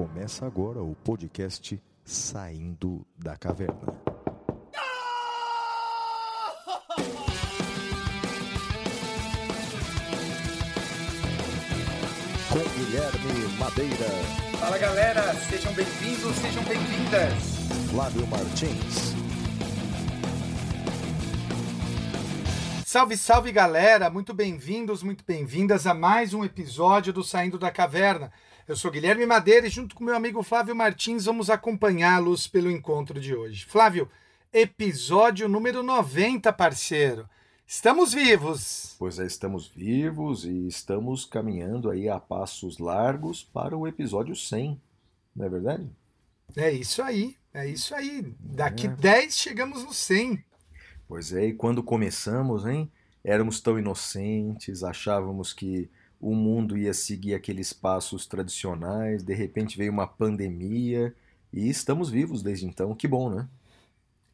Começa agora o podcast Saindo da Caverna. Com Guilherme Madeira, Fala galera, sejam bem-vindos, sejam bem-vindas. Flávio Martins, Salve, salve galera, muito bem-vindos, muito bem-vindas a mais um episódio do Saindo da Caverna. Eu sou Guilherme Madeira e junto com meu amigo Flávio Martins vamos acompanhá-los pelo encontro de hoje. Flávio, episódio número 90, parceiro. Estamos vivos. Pois é, estamos vivos e estamos caminhando aí a passos largos para o episódio 100, não é verdade? É isso aí, é isso aí. Daqui É. 10 chegamos no 100. Pois é, e quando começamos, hein, éramos tão inocentes, achávamos que o mundo ia seguir aqueles passos tradicionais, de repente veio uma pandemia e estamos vivos desde então, que bom, né?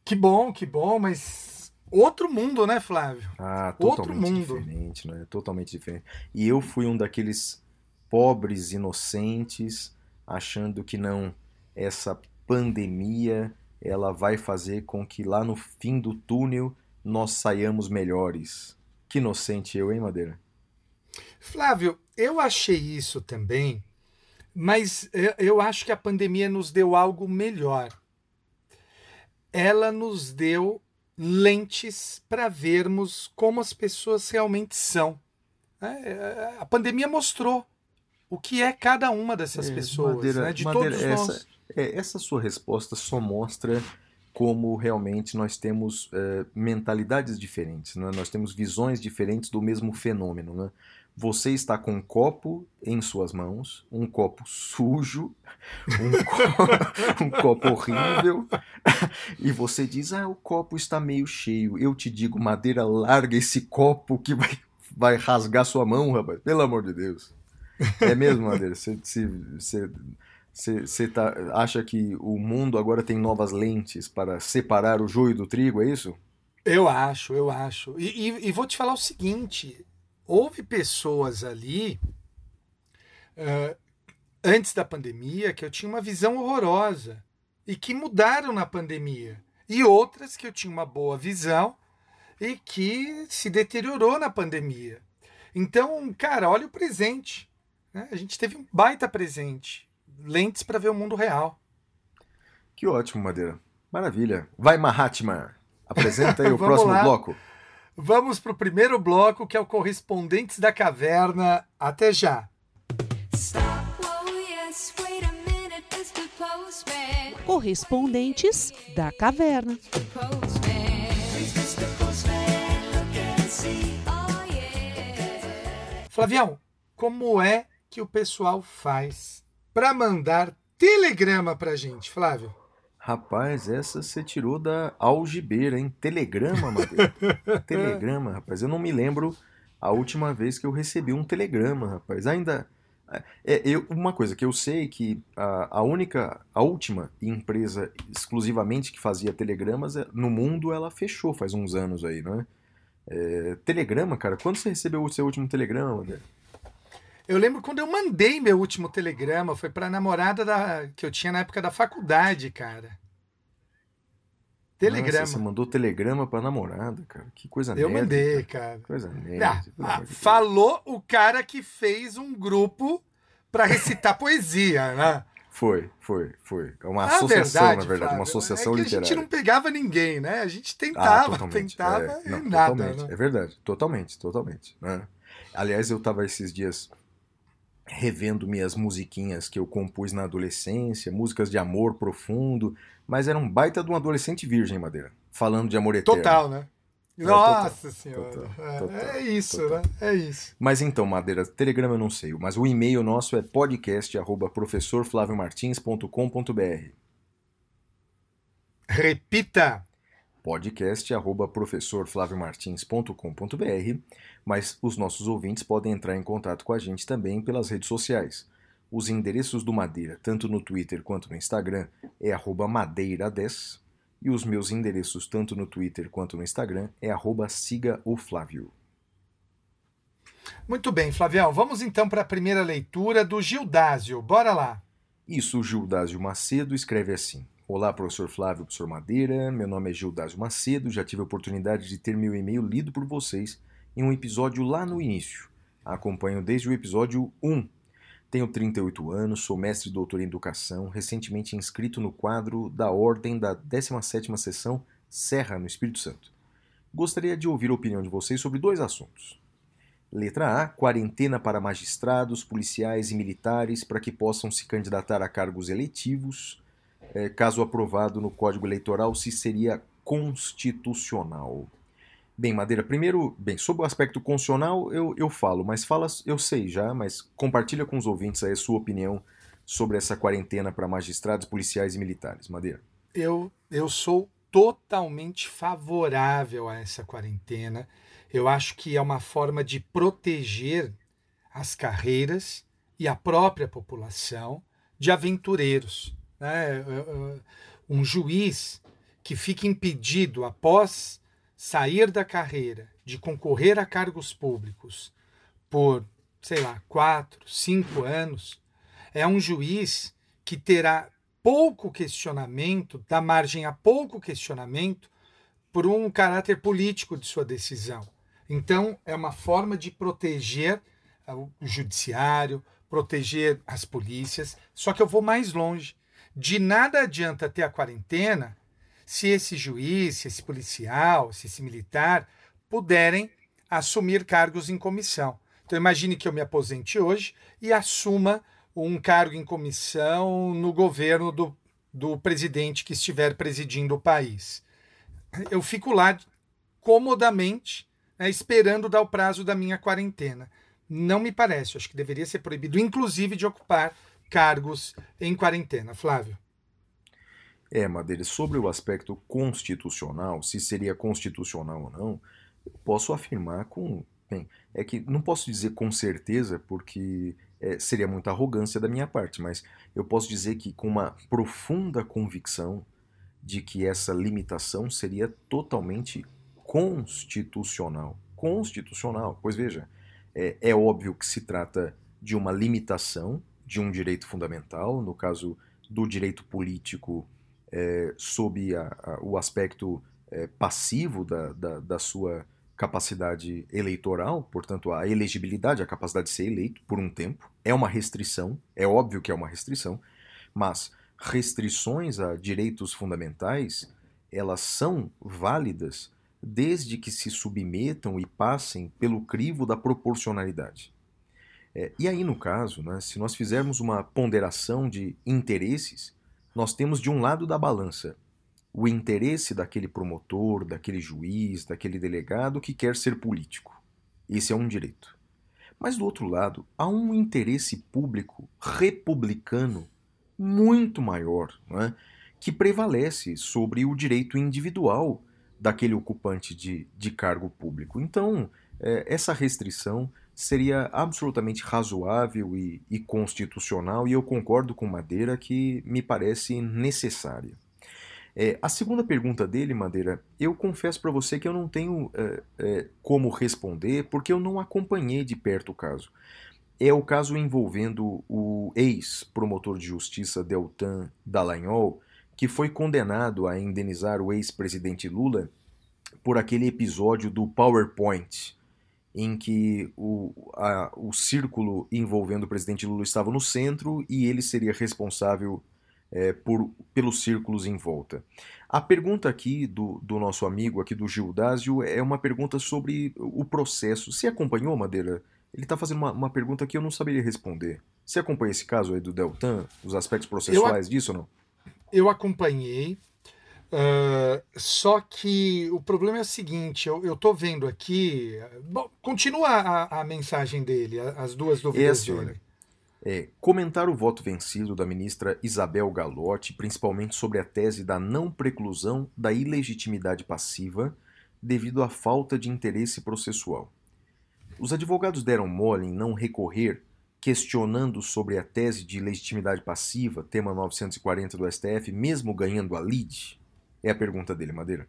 Que bom, que bom, mas outro mundo, né, Flávio? Ah, Outro totalmente mundo. diferente, né? Totalmente diferente. E eu fui um daqueles pobres inocentes, achando que não, essa pandemia, ela vai fazer com que lá no fim do túnel nós saiamos melhores. Que inocente eu, hein, Madeira? Flávio, eu achei isso também, mas eu, acho que a pandemia nos deu algo melhor. Ela nos deu lentes para vermos como as pessoas realmente são. né? A pandemia mostrou o que é cada uma dessas É, pessoas, Madeira- né? de Madeira, todos essa, nós. é, essa sua resposta só mostra como realmente nós temos é, mentalidades diferentes, né? nós temos visões diferentes do mesmo fenômeno. Né? Você está com um copo em suas mãos, um copo sujo, um, co- um copo horrível, e você diz: Ah, o copo está meio cheio. Eu te digo, Madeira, larga esse copo que vai, vai rasgar sua mão, rapaz, pelo amor de Deus. É mesmo, Madeira? Você, tá, acha que o mundo agora tem novas lentes para separar o joio do trigo, é isso? Eu acho, eu acho. E, e- e vou te falar o seguinte: houve pessoas ali eh, antes da pandemia que eu tinha uma visão horrorosa e que mudaram na pandemia, e outras que eu tinha uma boa visão e que se deteriorou na pandemia. Então, cara, olha o presente. né? A gente teve um baita presente, lentes para ver o mundo real. Que ótimo, Madeira. Maravilha. Vai, Mahatma. Apresenta aí o próximo lá. bloco. Vamos para o primeiro bloco, que é o Correspondentes da Caverna. Até já! Correspondentes da Caverna. Flavião, como é que o pessoal faz para mandar telegrama para gente, Flávio? Rapaz, essa você tirou da algibeira, hein? Telegrama, Madeira. telegrama, rapaz. Eu não me lembro a última vez que eu recebi um telegrama, rapaz. Ainda. É, eu, uma coisa que eu sei é que a, a única, a última empresa exclusivamente que fazia telegramas é- no mundo, ela fechou faz uns anos aí, não é? É, telegrama, cara, quando você recebeu o seu último telegrama, Madeira? Eu lembro quando eu mandei meu último telegrama, foi para a namorada da, que eu tinha na época da faculdade, cara. Telegrama. Nossa, você mandou telegrama pra namorada, cara. Que coisa eu nerd, mandei, cara. cara. Coisa nerd. Ah, ah, falou o cara que fez um grupo para recitar poesia, né? Foi, foi, foi. É uma A associação, verdade, na verdade, uma Flávio, associação é que literária. A gente não pegava ninguém, né? A gente Ah, tentava, totalmente. tentava é, e não, nada. totalmente. né? É verdade, totalmente, totalmente. né? Aliás, eu tava esses dias revendo minhas musiquinhas que eu compus na adolescência, músicas de amor profundo, mas era um baita de um adolescente virgem, Madeira, falando de amor eterno. Total, né? É, total, Nossa senhora. total, é, total, é isso, total. né? É isso. Mas então, Madeira, Telegrama eu não sei, mas o e-mail nosso é podcast@professorflaviomartins.com.br. Repita. podcast@professorflaviomartins.com.br, mas os nossos ouvintes podem entrar em contato com a gente também pelas redes sociais. Os endereços do Madeira, tanto no Twitter quanto no Instagram, é arroba madeira10 e os meus endereços tanto no Twitter quanto no Instagram é arroba siga o Flávio. Muito bem, Flavião. Vamos então para a primeira leitura do Gildásio. Bora lá. Isso, Gildásio Macedo escreve assim. Olá, professor Flávio, professor Madeira. Meu nome é Gildásio Macedo. Já tive a oportunidade de ter meu e-mail lido por vocês em um episódio lá no início. Acompanho desde o episódio 1. Tenho 38 anos, sou mestre e doutor em educação, recentemente inscrito no quadro da Ordem da 17ª Sessão Serra, no Espírito Santo. Gostaria de ouvir a opinião de vocês sobre dois assuntos. Letra A: quarentena para magistrados, policiais e militares para que possam se candidatar a cargos eletivos. Eh, caso aprovado no Código Eleitoral, se seria constitucional. Bem, Madeira, primeiro, bem, sobre o aspecto constitucional eu, eu falo, mas fala, eu sei já, mas compartilha com os ouvintes aí a sua opinião sobre essa quarentena para magistrados, policiais e militares. Madeira. Eu, eu sou totalmente favorável a essa quarentena. Eu acho que é uma forma de proteger as carreiras e a própria população de aventureiros. Né? Um juiz que fica impedido após sair da carreira, de concorrer a cargos públicos por, sei lá, quatro, cinco anos, é um juiz que terá pouco questionamento, dá margem a pouco questionamento por um caráter político de sua decisão. Então, é uma forma de proteger o judiciário, proteger as polícias. Só que eu vou mais longe. De nada adianta ter a quarentena se esse juiz, se esse policial, se esse militar puderem assumir cargos em comissão. Então imagine que eu me aposente hoje e assuma um cargo em comissão no governo do, do presidente que estiver presidindo o país. Eu fico lá comodamente, né, esperando dar o prazo da minha quarentena. Não me parece, acho que deveria ser proibido, inclusive, de ocupar cargos em quarentena. Flávio. É, Madeira, sobre o aspecto constitucional, se seria constitucional ou não, posso afirmar com. Bem, é que não posso dizer com certeza, porque é, seria muita arrogância da minha parte, mas eu posso dizer que com uma profunda convicção de que essa limitação seria totalmente constitucional. Constitucional, pois veja, é, é óbvio que se trata de uma limitação de um direito fundamental, no caso do direito político é, sob a, a, o aspecto é, passivo da, da, da, sua capacidade eleitoral, portanto, a elegibilidade, a capacidade de ser eleito por um tempo, é uma restrição, é óbvio que é uma restrição, mas restrições a direitos fundamentais, elas são válidas desde que se submetam e passem pelo crivo da proporcionalidade. É, e aí, no caso, né, se nós fizermos uma ponderação de interesses, nós temos de um lado da balança o interesse daquele promotor, daquele juiz, daquele delegado que quer ser político. Esse é um direito. Mas do outro lado, há um interesse público republicano muito maior, é? que prevalece sobre o direito individual daquele ocupante de, de cargo público. Então, é, essa restrição seria absolutamente razoável e, e, constitucional, e eu concordo com Madeira que me parece necessária. É, a segunda pergunta dele, Madeira, eu confesso para você que eu não tenho é, é, como responder porque eu não acompanhei de perto o caso. É o caso envolvendo o ex-promotor de justiça Deltan Dallagnol, que foi condenado a indenizar o ex-presidente Lula por aquele episódio do PowerPoint, em que o, a, o círculo envolvendo o presidente Lula estava no centro e ele seria responsável é, por, pelos círculos em volta. A pergunta aqui do, do nosso amigo, aqui do Gildásio, é uma pergunta sobre o processo. Você acompanhou, Madeira? Ele está fazendo uma, uma, pergunta que eu não saberia responder. Você acompanha esse caso aí do Deltan, os aspectos processuais eu, disso ou não? Eu acompanhei. Uh, só que o problema é o seguinte, eu, estou vendo aqui. Bom, continua a, a mensagem dele, as duas dúvidas Esse, dele. É, comentar o voto vencido da ministra Isabel Galotti, principalmente sobre a tese da não preclusão da ilegitimidade passiva devido à falta de interesse processual. Os advogados deram mole em não recorrer, questionando sobre a tese de legitimidade passiva, tema 940 do STF, mesmo ganhando a lide? É a pergunta dele, Madeira.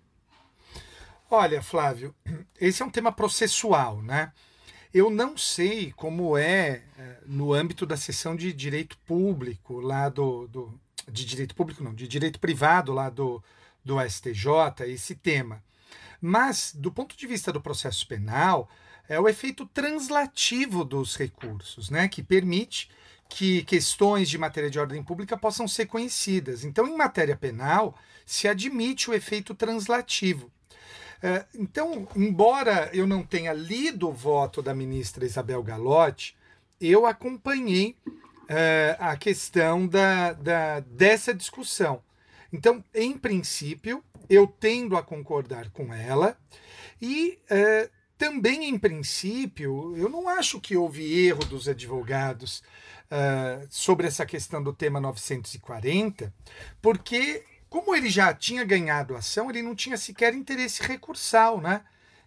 Olha, Flávio, esse é um tema processual, né? Eu não sei como é, é, no âmbito da seção de direito público, lá do, do. De direito público, não, de direito privado lá do, do STJ, esse tema. Mas, do ponto de vista do processo penal, é o efeito translativo dos recursos, né, que permite que questões de matéria de ordem pública possam ser conhecidas. Então, em matéria penal, se admite o efeito translativo. É, então, embora eu não tenha lido o voto da ministra Isabel Galotti, eu acompanhei é, a questão da, da, dessa discussão. Então, em princípio, eu tendo a concordar com ela e é, também, em princípio, eu não acho que houve erro dos advogados uh, sobre essa questão do tema 940, porque, como ele já tinha ganhado ação, ele não tinha sequer interesse recursal, né?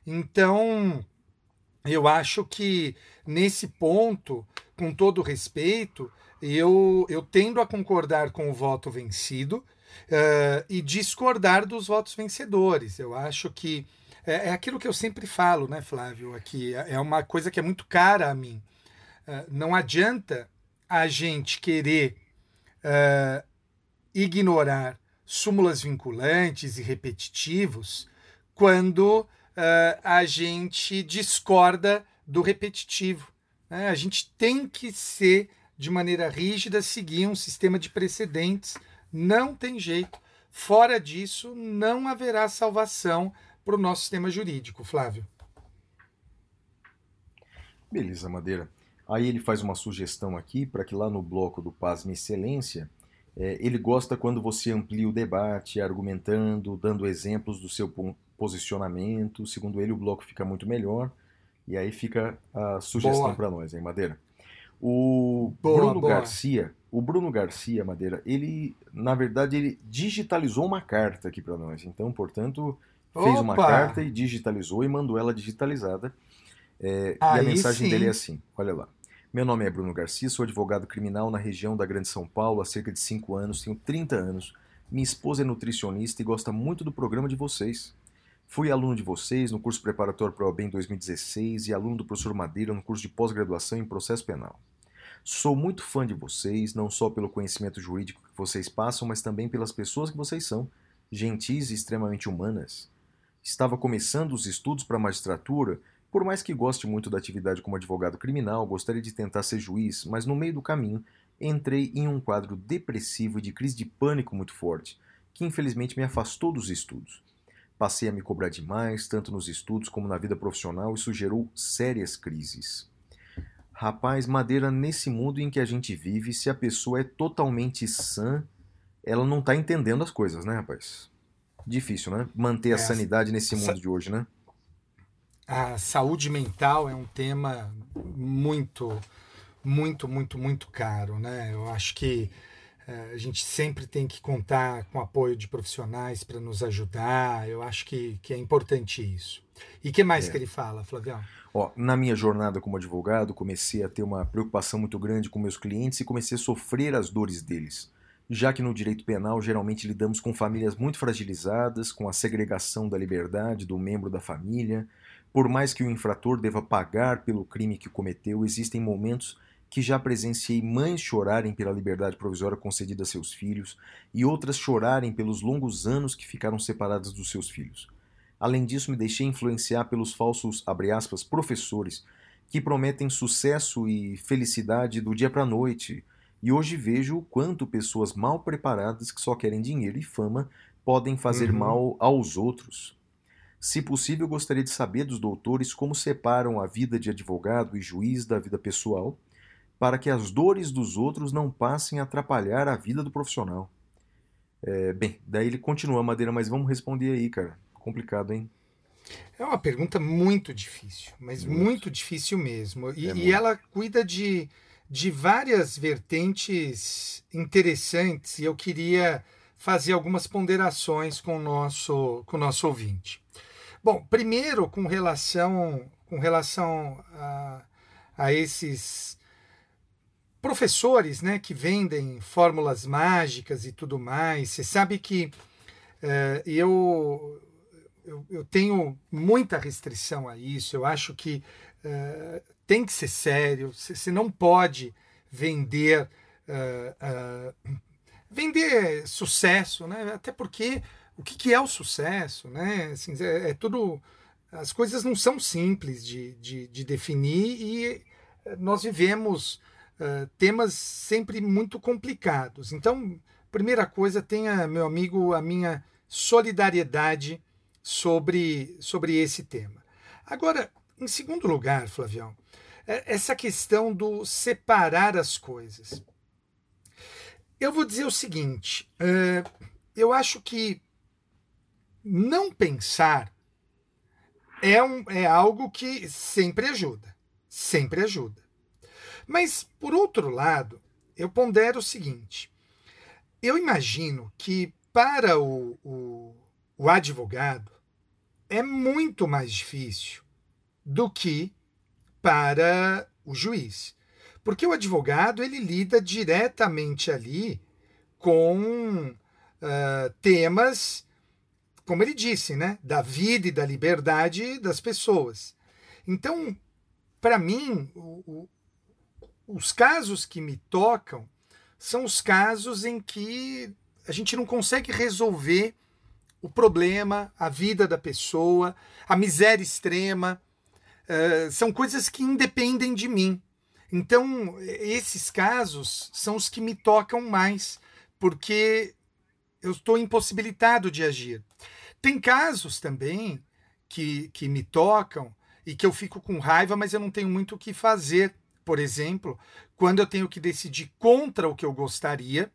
Então, eu acho que nesse ponto, com todo respeito, eu, eu tendo a concordar com o voto vencido uh, e discordar dos votos vencedores. Eu acho que é, é, aquilo que eu sempre falo, né, Flávio? Aqui é uma coisa que é muito cara a mim. Uh, não adianta a gente querer uh, ignorar súmulas vinculantes e repetitivos quando uh, a gente discorda do repetitivo. Né? A gente tem que ser, de maneira rígida, seguir um sistema de precedentes. Não tem jeito. Fora disso, não haverá salvação para o nosso sistema jurídico, Flávio. Beleza, Madeira. Aí ele faz uma sugestão aqui para que lá no bloco do Pasme Excelência, é, ele gosta quando você amplia o debate, argumentando, dando exemplos do seu posicionamento. Segundo ele, o bloco fica muito melhor. E aí fica a sugestão para nós, hein, Madeira? O boa, Bruno boa. Garcia, o Bruno Garcia, Madeira, ele, na verdade, ele digitalizou uma carta aqui para nós. Então, portanto, fez Opa. uma carta e digitalizou e mandou ela digitalizada. É, e a mensagem sim. dele é assim: olha lá. Meu nome é Bruno Garcia, sou advogado criminal na região da Grande São Paulo há cerca de 5 anos, tenho 30 anos. Minha esposa é nutricionista e gosta muito do programa de vocês. Fui aluno de vocês no curso preparatório para o OAB em 2016 e aluno do professor Madeira no curso de pós-graduação em processo penal. Sou muito fã de vocês, não só pelo conhecimento jurídico que vocês passam, mas também pelas pessoas que vocês são, gentis e extremamente humanas. Estava começando os estudos para a magistratura por mais que goste muito da atividade como advogado criminal, gostaria de tentar ser juiz, mas no meio do caminho entrei em um quadro depressivo e de crise de pânico muito forte, que infelizmente me afastou dos estudos. Passei a me cobrar demais, tanto nos estudos como na vida profissional, e isso gerou sérias crises. Rapaz, Madeira, nesse mundo em que a gente vive, se a pessoa é totalmente sã, ela não está entendendo as coisas, né, rapaz? Difícil, né? Manter a é, sanidade nesse mundo de hoje, né? A saúde mental é um tema muito, muito, muito, muito caro, né? Eu acho que é, a gente sempre tem que contar com apoio de profissionais para nos ajudar. Eu acho que, que é importante isso. E que mais é. que ele fala, Flavião? Ó, na minha jornada como advogado, comecei a ter uma preocupação muito grande com meus clientes e comecei a sofrer as dores deles. Já que no direito penal geralmente lidamos com famílias muito fragilizadas, com a segregação da liberdade do membro da família, por mais que o infrator deva pagar pelo crime que cometeu, existem momentos que já presenciei mães chorarem pela liberdade provisória concedida a seus filhos e outras chorarem pelos longos anos que ficaram separadas dos seus filhos. Além disso, me deixei influenciar pelos falsos, aspas, professores que prometem sucesso e felicidade do dia para a noite, e hoje vejo o quanto pessoas mal preparadas que só querem dinheiro e fama podem fazer uhum. mal aos outros. Se possível, gostaria de saber dos doutores como separam a vida de advogado e juiz da vida pessoal, para que as dores dos outros não passem a atrapalhar a vida do profissional. É, bem, daí ele continua, Madeira, mas vamos responder aí, cara. Complicado, hein? É uma pergunta muito difícil, mas muito, muito difícil mesmo. E, é e ela cuida de, de várias vertentes interessantes e eu queria fazer algumas ponderações com o nosso, com o nosso ouvinte. Bom, primeiro com relação, com relação a, a esses professores né, que vendem fórmulas mágicas e tudo mais, você sabe que é, eu, eu, eu, tenho muita restrição a isso. Eu acho que eh, tem que ser sério, você não pode vender eh, eh, vender sucesso, né? Até porque o que, que é o sucesso, né? Assim, é, é tudo as coisas não são simples de, de, de definir e eh, nós vivemos eh, temas sempre muito complicados. Então, primeira coisa, tenha, meu amigo, a minha solidariedade sobre, sobre esse tema. Agora, em segundo lugar, Flavião, é essa questão do separar as coisas. Eu vou dizer o seguinte: eh, eu acho que não pensar é, um, é algo que sempre ajuda. Sempre ajuda. Mas, por outro lado, eu pondero o seguinte: eu imagino que para o, o, o advogado é muito mais difícil do que para o juiz. Porque o advogado ele lida diretamente ali com ah, temas, como ele disse, né, da vida e da liberdade das pessoas. Então, para mim, o- o- os casos que me tocam são os casos em que a gente não consegue resolver o problema, a vida da pessoa, a miséria extrema. eh, são coisas que independem de mim. Então, esses casos são os que me tocam mais, porque eu estou impossibilitado de agir. Tem casos também que, que me tocam e que eu fico com raiva, mas eu não tenho muito o que fazer. Por exemplo, quando eu tenho que decidir contra o que eu gostaria,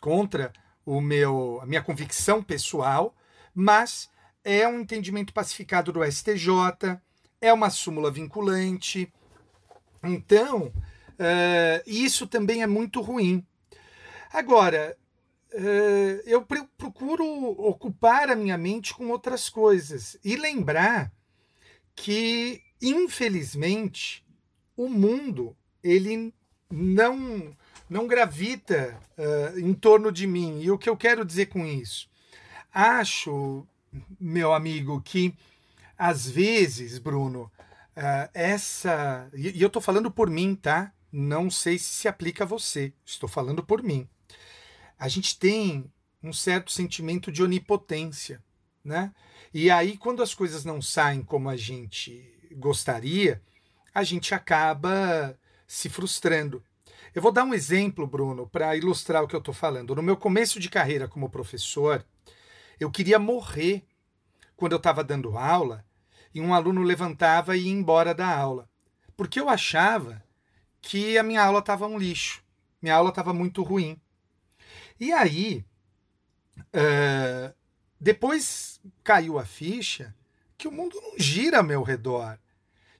contra o meu, a minha convicção pessoal, mas é um entendimento pacificado do STJ, é uma súmula vinculante. Então, eh, isso também é muito ruim. Agora, eu pre- procuro ocupar a minha mente com outras coisas e lembrar que, infelizmente, o mundo ele não não gravita eh, em torno de mim. E o que eu quero dizer com isso? Acho, meu amigo, que às vezes, Bruno, ah, essa. E e eu estou falando por mim, tá? Não sei se se aplica a você. Estou falando por mim. A gente tem um certo sentimento de onipotência, né? E aí, quando as coisas não saem como a gente gostaria, a gente acaba se frustrando. Eu vou dar um exemplo, Bruno, para ilustrar o que eu estou falando. No meu começo de carreira como professor, eu queria morrer quando eu estava dando aula e um aluno levantava e ia embora da aula. Porque eu achava que a minha aula estava um lixo. Minha aula estava muito ruim. E aí, eh, depois caiu a ficha que o mundo não gira ao meu redor.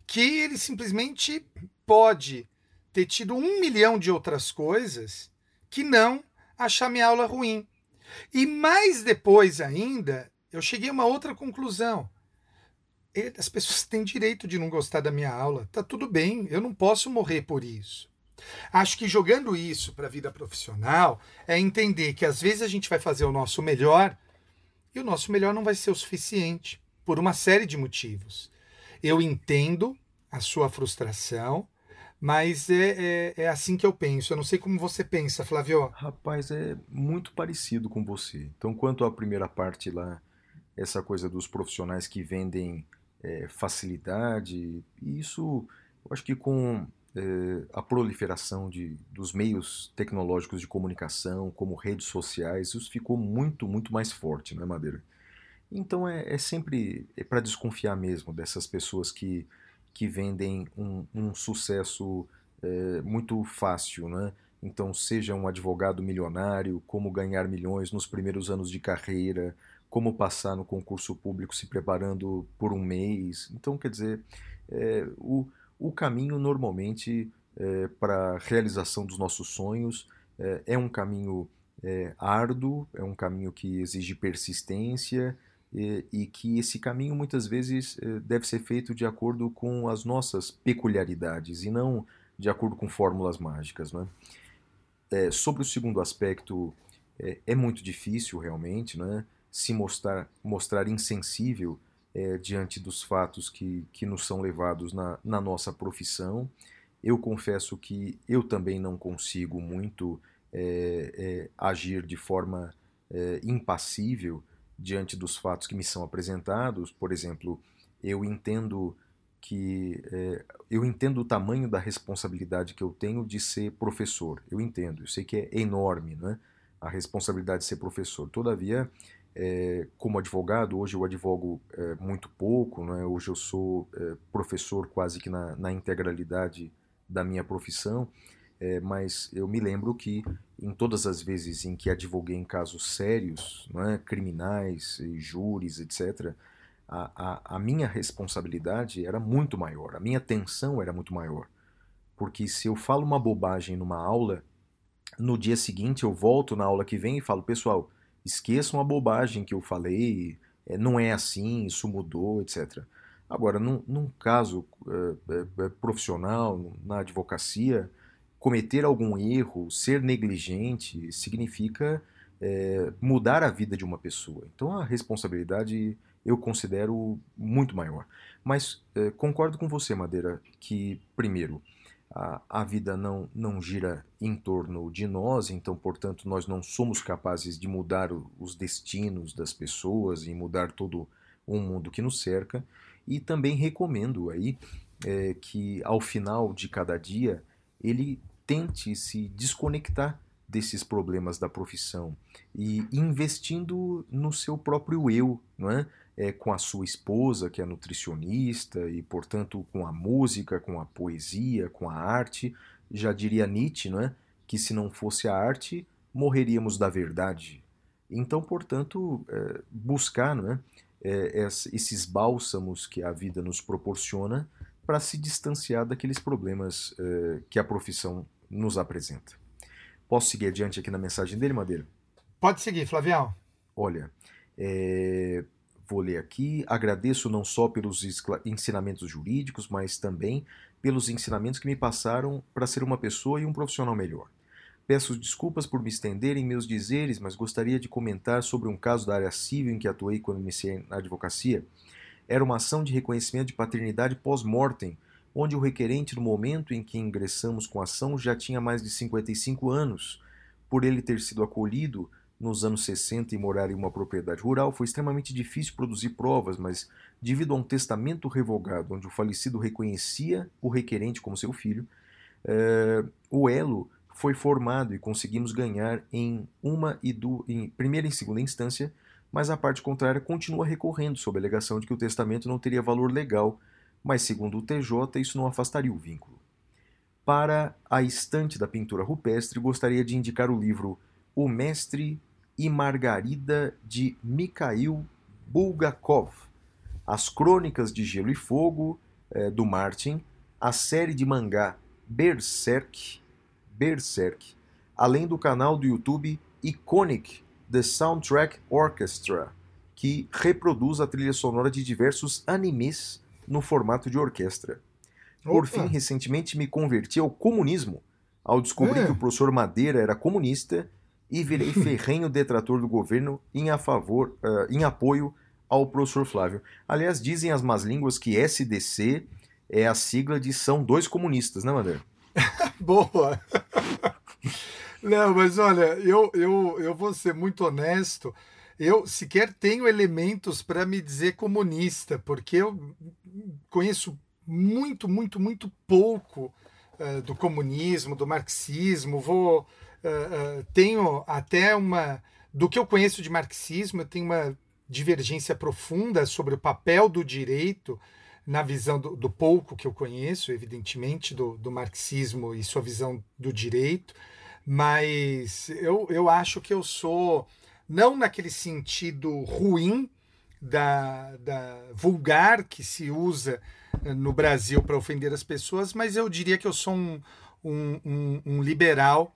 Que ele simplesmente pode ter tido um milhão de outras coisas que não achar minha aula ruim. E mais depois ainda, eu cheguei a uma outra conclusão. As pessoas têm direito de não gostar da minha aula. Tá tudo bem, eu não posso morrer por isso. Acho que jogando isso para a vida profissional é entender que às vezes a gente vai fazer o nosso melhor e o nosso melhor não vai ser o suficiente, por uma série de motivos. Eu entendo a sua frustração, mas é, é, é assim que eu penso. Eu não sei como você pensa, Flávio. Rapaz, é muito parecido com você. Então, quanto à primeira parte lá, essa coisa dos profissionais que vendem é, facilidade, isso, eu acho que com é, a proliferação de, dos meios tecnológicos de comunicação, como redes sociais, isso ficou muito, muito mais forte, não é, Madeira? Então, é, é sempre é para desconfiar mesmo dessas pessoas que, que vendem um, um sucesso é, muito fácil, né? Então, seja um advogado milionário, como ganhar milhões nos primeiros anos de carreira, como passar no concurso público se preparando por um mês. Então, quer dizer, é, o, o caminho normalmente é, para a realização dos nossos sonhos é, é um caminho é, árduo, é um caminho que exige persistência e, e que esse caminho muitas vezes é, deve ser feito de acordo com as nossas peculiaridades e não de acordo com fórmulas mágicas, né? É, sobre o segundo aspecto, é, é muito difícil realmente, né, se mostrar, mostrar insensível é, diante dos fatos que, que nos são levados na, na nossa profissão. Eu confesso que eu também não consigo muito é, é, agir de forma é, impassível diante dos fatos que me são apresentados. Por exemplo, eu entendo que é, eu entendo o tamanho da responsabilidade que eu tenho de ser professor. Eu entendo, eu sei que é enorme, né? A responsabilidade de ser professor. Todavia, é, como advogado, hoje eu advogo é, muito pouco, né? Hoje eu sou é, professor quase que na, na, integralidade da minha profissão, é, mas eu me lembro que em todas as vezes em que advoguei em casos sérios, né? criminais, júris, etc., a, a, a minha responsabilidade era muito maior, a minha tensão era muito maior. Porque se eu falo uma bobagem numa aula, no dia seguinte eu volto na aula que vem e falo, pessoal, esqueçam a bobagem que eu falei, é, não é assim, isso mudou, etc. Agora, num, num caso é, é, profissional, na advocacia, cometer algum erro, ser negligente, significa é, mudar a vida de uma pessoa. Então a responsabilidade eu considero muito maior. Mas eh, concordo com você, Madeira, que, primeiro, a, a vida não, não gira em torno de nós, então, portanto, nós não somos capazes de mudar os destinos das pessoas e mudar todo o mundo que nos cerca. E também recomendo aí é, que, ao final de cada dia, ele tente se desconectar desses problemas da profissão e investindo no seu próprio eu, não é? É, com a sua esposa, que é nutricionista, e, portanto, com a música, com a poesia, com a arte. Já diria Nietzsche, não é? que se não fosse a arte, morreríamos da verdade. Então, portanto, é, buscar não é? É, esses bálsamos que a vida nos proporciona para se distanciar daqueles problemas é, que a profissão nos apresenta. Posso seguir adiante aqui na mensagem dele, Madeira? Pode seguir, Flavião. Olha, é, vou ler aqui. Agradeço não só pelos ensinamentos jurídicos, mas também pelos ensinamentos que me passaram para ser uma pessoa e um profissional melhor. Peço desculpas por me estender em meus dizeres, mas gostaria de comentar sobre um caso da área civil em que atuei quando iniciei na advocacia. Era uma ação de reconhecimento de paternidade pós-mortem, onde o requerente, no momento em que ingressamos com a ação, já tinha mais de 55 anos. Por ele ter sido acolhido, nos anos 60 e morar em uma propriedade rural, foi extremamente difícil produzir provas, mas devido a um testamento revogado, onde o falecido reconhecia o requerente como seu filho, eh, o elo foi formado e conseguimos ganhar em uma e du em primeira e segunda instância, mas a parte contrária continua recorrendo sob a alegação de que o testamento não teria valor legal, mas segundo o TJ isso não afastaria o vínculo. Para a estante da pintura rupestre, gostaria de indicar o livro O Mestre e Margarida de Mikhail Bulgakov, as Crônicas de Gelo e Fogo é, do Martin, a série de mangá Berserk, Berserk, além do canal do YouTube Iconic The Soundtrack Orchestra, que reproduz a trilha sonora de diversos animes no formato de orquestra. Por fim, recentemente me converti ao comunismo ao descobrir é. que o professor Madeira era comunista e virei ferrenho detrator do governo em, a favor, uh, em apoio ao professor Flávio. Aliás, dizem as más línguas que SDC é a sigla de São Dois Comunistas, né, Madeira? Boa! Não, mas olha, eu, eu, eu vou ser muito honesto. Eu sequer tenho elementos para me dizer comunista, porque eu conheço muito, muito, muito pouco uh, do comunismo, do marxismo. Vou uh, tenho até uma. Do que eu conheço de marxismo, eu tenho uma divergência profunda sobre o papel do direito na visão do, do pouco que eu conheço, evidentemente, do, do, marxismo e sua visão do direito, mas eu, eu acho que eu sou, não naquele sentido ruim da, da vulgar que se usa no Brasil para ofender as pessoas, mas eu diria que eu sou um, um, um, um liberal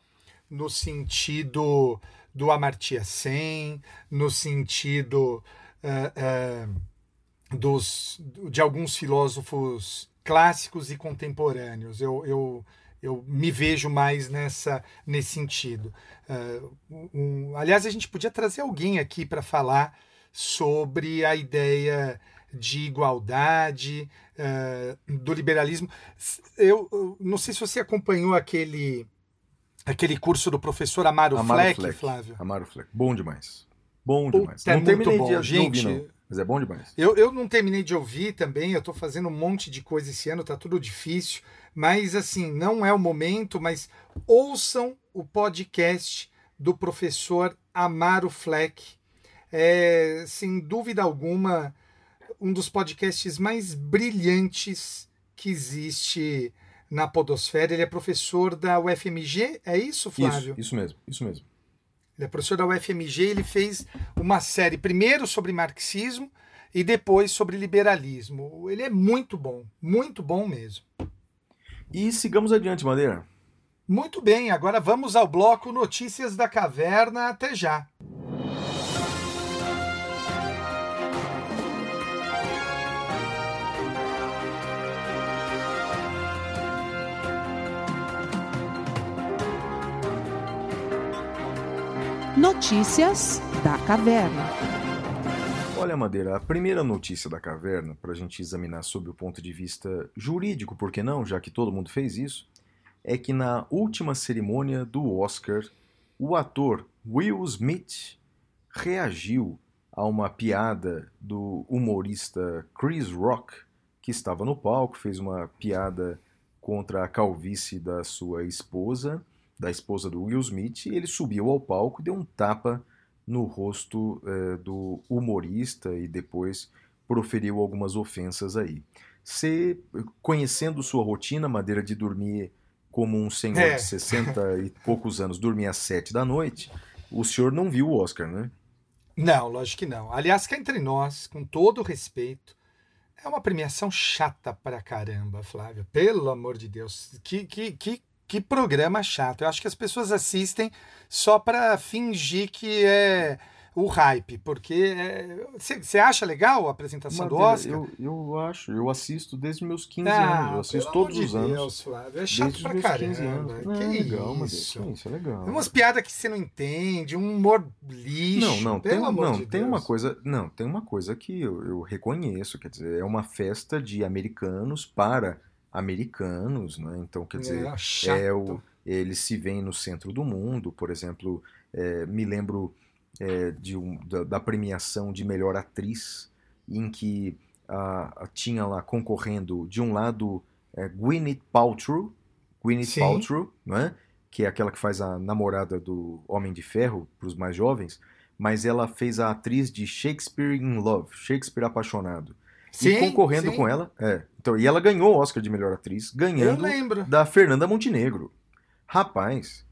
no sentido do Amartya Sen, no sentido uh, uh, dos, de alguns filósofos clássicos e contemporâneos. Eu, eu, eu me vejo mais nessa, nesse sentido. Uh, um, aliás, a gente podia trazer alguém aqui para falar sobre a ideia de igualdade, do liberalismo. Eu, eu não sei se você acompanhou aquele, aquele curso do professor Amaro, Amaro Fleck, Fleck. Flávio. Amaro Fleck. Bom demais. Bom Puta, demais. é não muito terminei bom, de, de gente. ouvir, não. Mas é bom demais. Eu, eu não terminei de ouvir também, eu estou fazendo um monte de coisa esse ano, tá tudo difícil. Mas assim, não é o momento, mas ouçam o podcast do professor Amaro Fleck. É, sem dúvida alguma, um dos podcasts mais brilhantes que existe na Podosfera. Ele é professor da UFMG, é isso, Flávio? Isso, isso mesmo, isso mesmo. Ele é professor da UFMG, ele fez uma série primeiro sobre marxismo e depois sobre liberalismo. Ele é muito bom, muito bom mesmo. E sigamos adiante, Madeira. Muito bem, agora vamos ao bloco Notícias da Caverna. Até já. Notícias da Caverna. Olha, Madeira, a primeira notícia da caverna, para a gente examinar sob o ponto de vista jurídico, por que não, já que todo mundo fez isso, é que na última cerimônia do Oscar, o ator Will Smith reagiu a uma piada do humorista Chris Rock, que estava no palco, fez uma piada contra a calvície da sua esposa, da esposa do Will Smith, ele subiu ao palco e deu um tapa no rosto eh, do humorista e depois proferiu algumas ofensas aí. Você, conhecendo sua rotina, madeira de dormir como um senhor É. de 60 e poucos anos, dormir às 7 da noite, o senhor não viu o Oscar, né? Não, lógico que não. Aliás, cá entre nós, com todo respeito, é uma premiação chata pra caramba, Flávio. Pelo amor de Deus. Que, que, que, que programa chato. Eu acho que as pessoas assistem só pra fingir que é o hype. Porque você acha legal a apresentação do Madeira, Oscar? Eu, eu acho, eu assisto desde meus 15 Ah, anos, eu assisto todos os anos. Deus, Flávio. É chato desde pra caramba. 15 anos. Não, que é legal, Madeira. isso? Sim, isso é legal. Tem umas piadas que você não entende, um humor lixo. Não, não, tem, não de tem uma coisa, não, tem uma coisa que eu, eu reconheço, quer dizer, é uma festa de americanos para americanos, né? Então, quer dizer, É, chato. é o, eles se veem no centro do mundo, por exemplo, é, me lembro é, de um- da, da premiação de melhor atriz, em que a, a- tinha lá concorrendo de um lado é, Gwyneth Paltrow, Gwyneth Sim. Paltrow, né? que é aquela que faz a namorada do Homem de Ferro para os mais jovens, mas ela fez a atriz de Shakespeare in Love, Shakespeare apaixonado. E concorrendo sim. com ela, é. Então, e ela ganhou o Oscar de melhor atriz, ganhando da Fernanda Montenegro. Rapaz,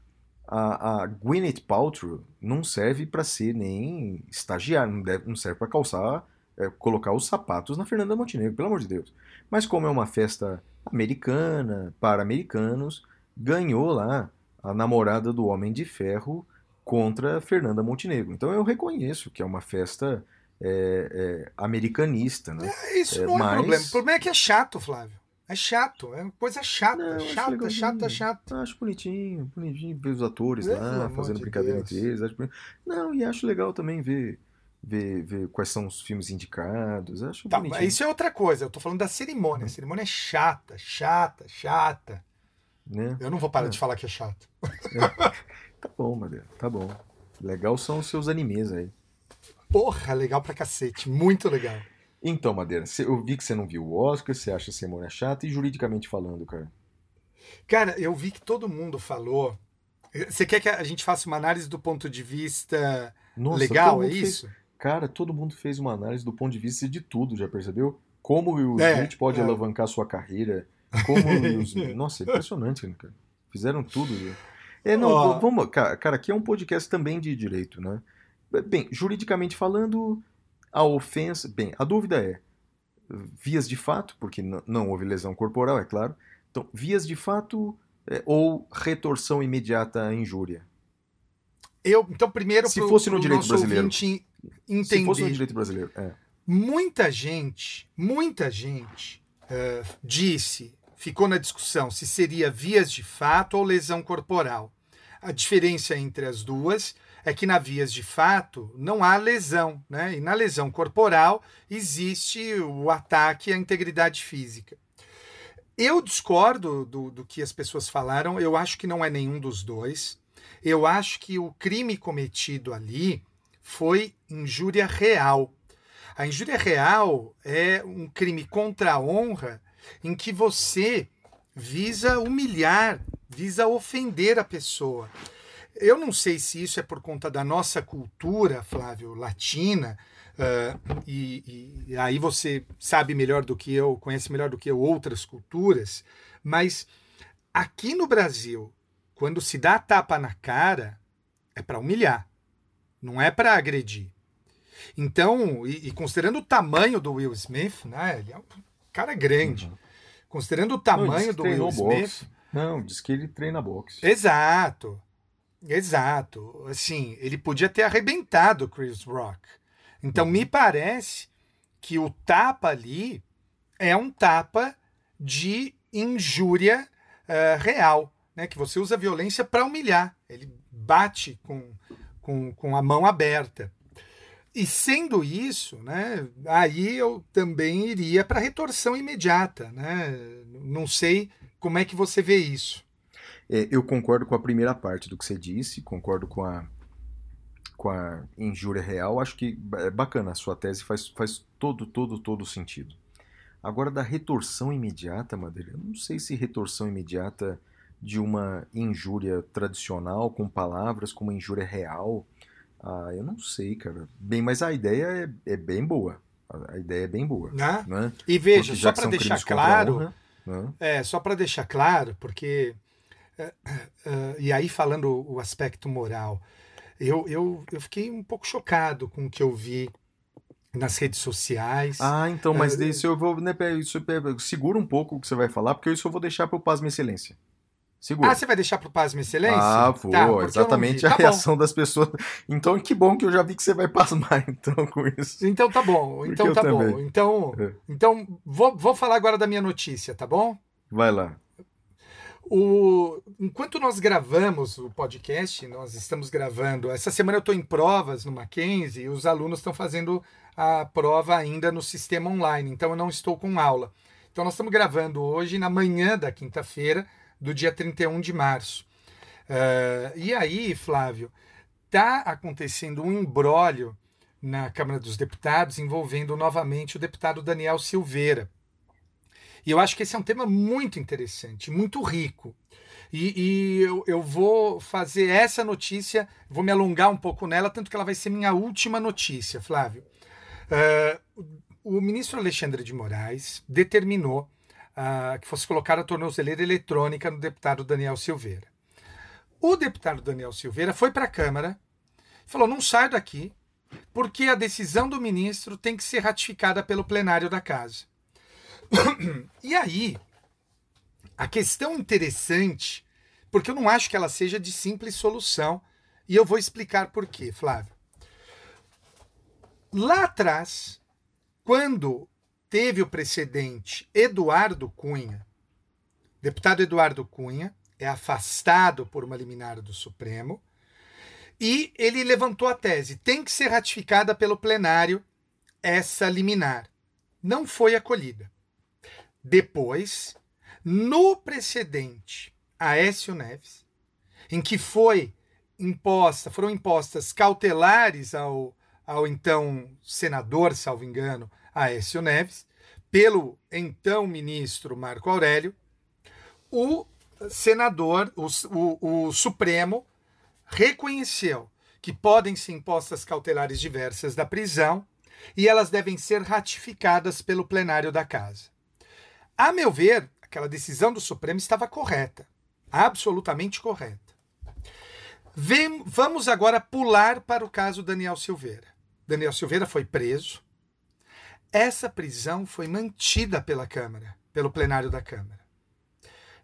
a, a Gwyneth Paltrow não serve para ser nem estagiário, não, deve- não serve para calçar, é, colocar os sapatos na Fernanda Montenegro, pelo amor de Deus. Mas como é uma festa americana, para americanos, ganhou lá a namorada do Homem de Ferro contra a Fernanda Montenegro. Então eu reconheço que é uma festa é, é, americanista, né? Isso É, não é mas- problema. O problema é que é chato, Flávio. É chato. É uma coisa chata. Não, chata, chata, chata. Acho bonitinho, bonitinho ver os atores Pelo lá, fazendo de brincadeira Deus. entre eles. Acho Não, e acho legal também ver, ver, ver quais são os filmes indicados. Acho Tá, bonitinho. isso é outra coisa. Eu tô falando da cerimônia. A cerimônia é chata, chata, chata. Né? Eu não vou parar É. de falar que é chato. Tá bom, Madeira, tá bom. Legal são os seus animes aí. Porra, legal pra cacete. Muito legal. Então, Madeira, eu vi que você não viu o Oscar, você acha a cerimônia chata e juridicamente falando, cara. Cara, eu vi que todo mundo falou. Você quer que a gente faça uma análise do ponto de vista Nossa, legal? É fez- isso? Cara, todo mundo fez uma análise do ponto de vista de tudo, já percebeu? Como o É, Smith pode é. alavancar sua carreira, como o Will Smith... Nossa, é impressionante, né, cara. Fizeram tudo. viu? É, não, Ó. vamos... Cara, cara, aqui é um podcast também de direito, né? Bem, juridicamente falando, a ofensa... Bem, a dúvida é, vias de fato, porque não houve lesão corporal, é claro. Então, vias de fato é, ou retorção imediata à injúria? Eu, então, primeiro, Se pro- fosse no direito brasileiro. ouvinte Se fosse no entender. direito brasileiro, é. Muita gente, muita gente eh, disse, ficou na discussão se seria vias de fato ou lesão corporal. A diferença entre as duas é que na vias de fato não há lesão, né? E na lesão corporal existe o ataque à integridade física. Eu discordo do, do que as pessoas falaram, eu acho que não é nenhum dos dois. Eu acho que o crime cometido ali foi injúria real. A injúria real é um crime contra a honra em que você visa humilhar, visa ofender a pessoa. Eu não sei se isso é por conta da nossa cultura, Flávio, latina, uh, e, e, aí você sabe melhor do que eu, conhece melhor do que eu outras culturas, mas aqui no Brasil, quando se dá tapa na cara, é para humilhar, não é para agredir. Então, e, e, considerando o tamanho do Will Smith, né, ele é um cara grande. Uhum. Considerando o tamanho não, do Will Smith. Boxe. Não, diz que ele treina boxe. Exato. Exato. Assim, ele podia ter arrebentado o Chris Rock. Então, me parece que o tapa ali é um tapa de injúria uh, real, né? Que você usa violência para humilhar. Ele bate com, com, com a mão aberta. E sendo isso, né, aí eu também iria para retorção imediata. Né? Não sei como é que você vê isso. É, eu concordo com a primeira parte do que você disse, concordo com a, com a injúria real. Acho que é bacana, a sua tese faz, faz todo, todo, todo sentido. Agora, da retorção imediata, Madeira, eu não sei se retorção imediata de uma injúria tradicional, com palavras, com uma injúria real. Ah, eu não sei, cara. Bem, mas a ideia é, é bem boa. A, a ideia é bem boa. Né? Né? E veja, só para deixar claro. Honra, né? É, só para deixar claro, porque e aí, falando o aspecto moral, eu, eu, eu fiquei um pouco chocado com o que eu vi nas redes sociais. Ah, então, mas uh, isso eu vou. Né, isso, segura um pouco o que você vai falar, porque isso eu vou deixar para o Pasma Excelência. Segura. Ah, você vai deixar para o Pasma Excelência? Ah, vou. Tá, exatamente a tá reação bom. das pessoas. Então, que bom que eu já vi que você vai pasmar, então, com isso. Então tá bom. Então tá também. bom. Então, é. então vou, vou falar agora da minha notícia, tá bom? Vai lá. O, enquanto nós gravamos o podcast, nós estamos gravando. Essa semana eu estou em provas no Mackenzie e os alunos estão fazendo a prova ainda no sistema online, então eu não estou com aula. Então nós estamos gravando hoje, na manhã da quinta-feira, do dia 31 de março. Uh, e aí, Flávio, está acontecendo um embrólio na Câmara dos Deputados envolvendo novamente o deputado Daniel Silveira. E eu acho que esse é um tema muito interessante, muito rico. E, e eu, eu, vou fazer essa notícia, vou me alongar um pouco nela, tanto que ela vai ser minha última notícia, Flávio. Uh, o ministro Alexandre de Moraes determinou uh, que fosse colocada a tornozeleira eletrônica no deputado Daniel Silveira. O deputado Daniel Silveira foi para a Câmara falou: não saio daqui, porque a decisão do ministro tem que ser ratificada pelo plenário da casa. E aí, a questão interessante, porque eu não acho que ela seja de simples solução, e eu vou explicar por quê, Flávio. Lá atrás, quando teve o precedente Eduardo Cunha, deputado Eduardo Cunha é afastado por uma liminar do Supremo, e ele levantou a tese: tem que ser ratificada pelo plenário essa liminar. Não foi acolhida. Depois, no precedente Aécio Neves, em que foi imposta, foram impostas cautelares ao, ao então senador, salvo engano, Aécio Neves, pelo então ministro Marco Aurélio, o senador, o, o, o Supremo, reconheceu que podem ser impostas cautelares diversas da prisão e elas devem ser ratificadas pelo plenário da casa. A meu ver, aquela decisão do Supremo estava correta, absolutamente correta. Vem, vamos agora pular para o caso Daniel Silveira. Daniel Silveira foi preso. Essa prisão foi mantida pela Câmara, pelo plenário da Câmara.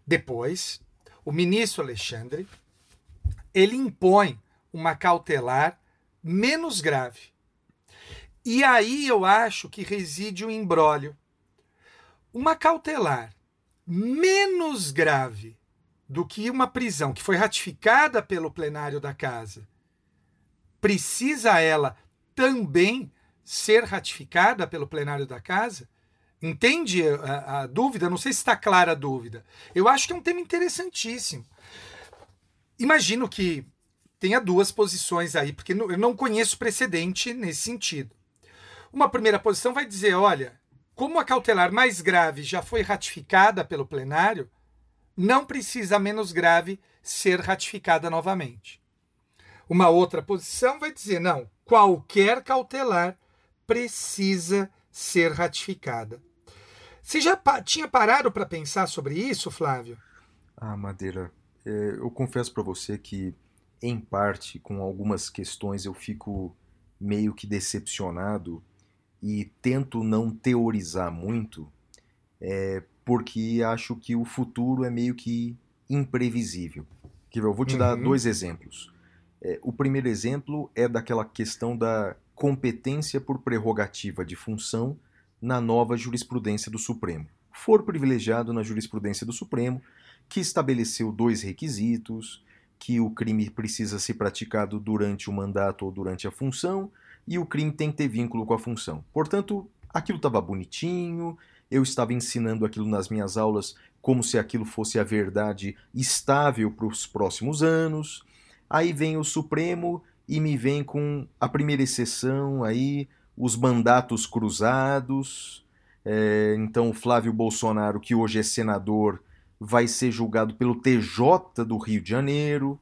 Depois, o ministro Alexandre ele impõe uma cautelar menos grave. E aí eu acho que reside o embrólio uma cautelar menos grave do que uma prisão que foi ratificada pelo plenário da casa. Precisa ela também ser ratificada pelo plenário da casa? Entende a, a dúvida? Não sei se está clara a dúvida. Eu acho que é um tema interessantíssimo. Imagino que tenha duas posições aí, porque eu não conheço precedente nesse sentido. Uma primeira posição vai dizer: olha, como a cautelar mais grave já foi ratificada pelo plenário, não precisa a menos grave ser ratificada novamente. Uma outra posição vai dizer: não, qualquer cautelar precisa ser ratificada. Você já pa tinha parado para pensar sobre isso, Flávio? Ah, Madeira, é, eu confesso para você que, em parte, com algumas questões eu fico meio que decepcionado e tento não teorizar muito, é, porque acho que o futuro é meio que imprevisível. Eu vou te dar Uhum. dois exemplos. É, o primeiro exemplo é daquela questão da competência por prerrogativa de função na nova jurisprudência do Supremo. For privilegiado na jurisprudência do Supremo, que estabeleceu dois requisitos, que o crime precisa ser praticado durante o mandato ou durante a função, e o crime tem que ter vínculo com a função. Portanto, aquilo estava bonitinho, eu estava ensinando aquilo nas minhas aulas como se aquilo fosse a verdade estável para os próximos anos. Aí vem o Supremo e me vem com a primeira exceção aí, os mandatos cruzados. É, então, Flávio Bolsonaro, que hoje é senador, vai ser julgado pelo TJ do Rio de Janeiro,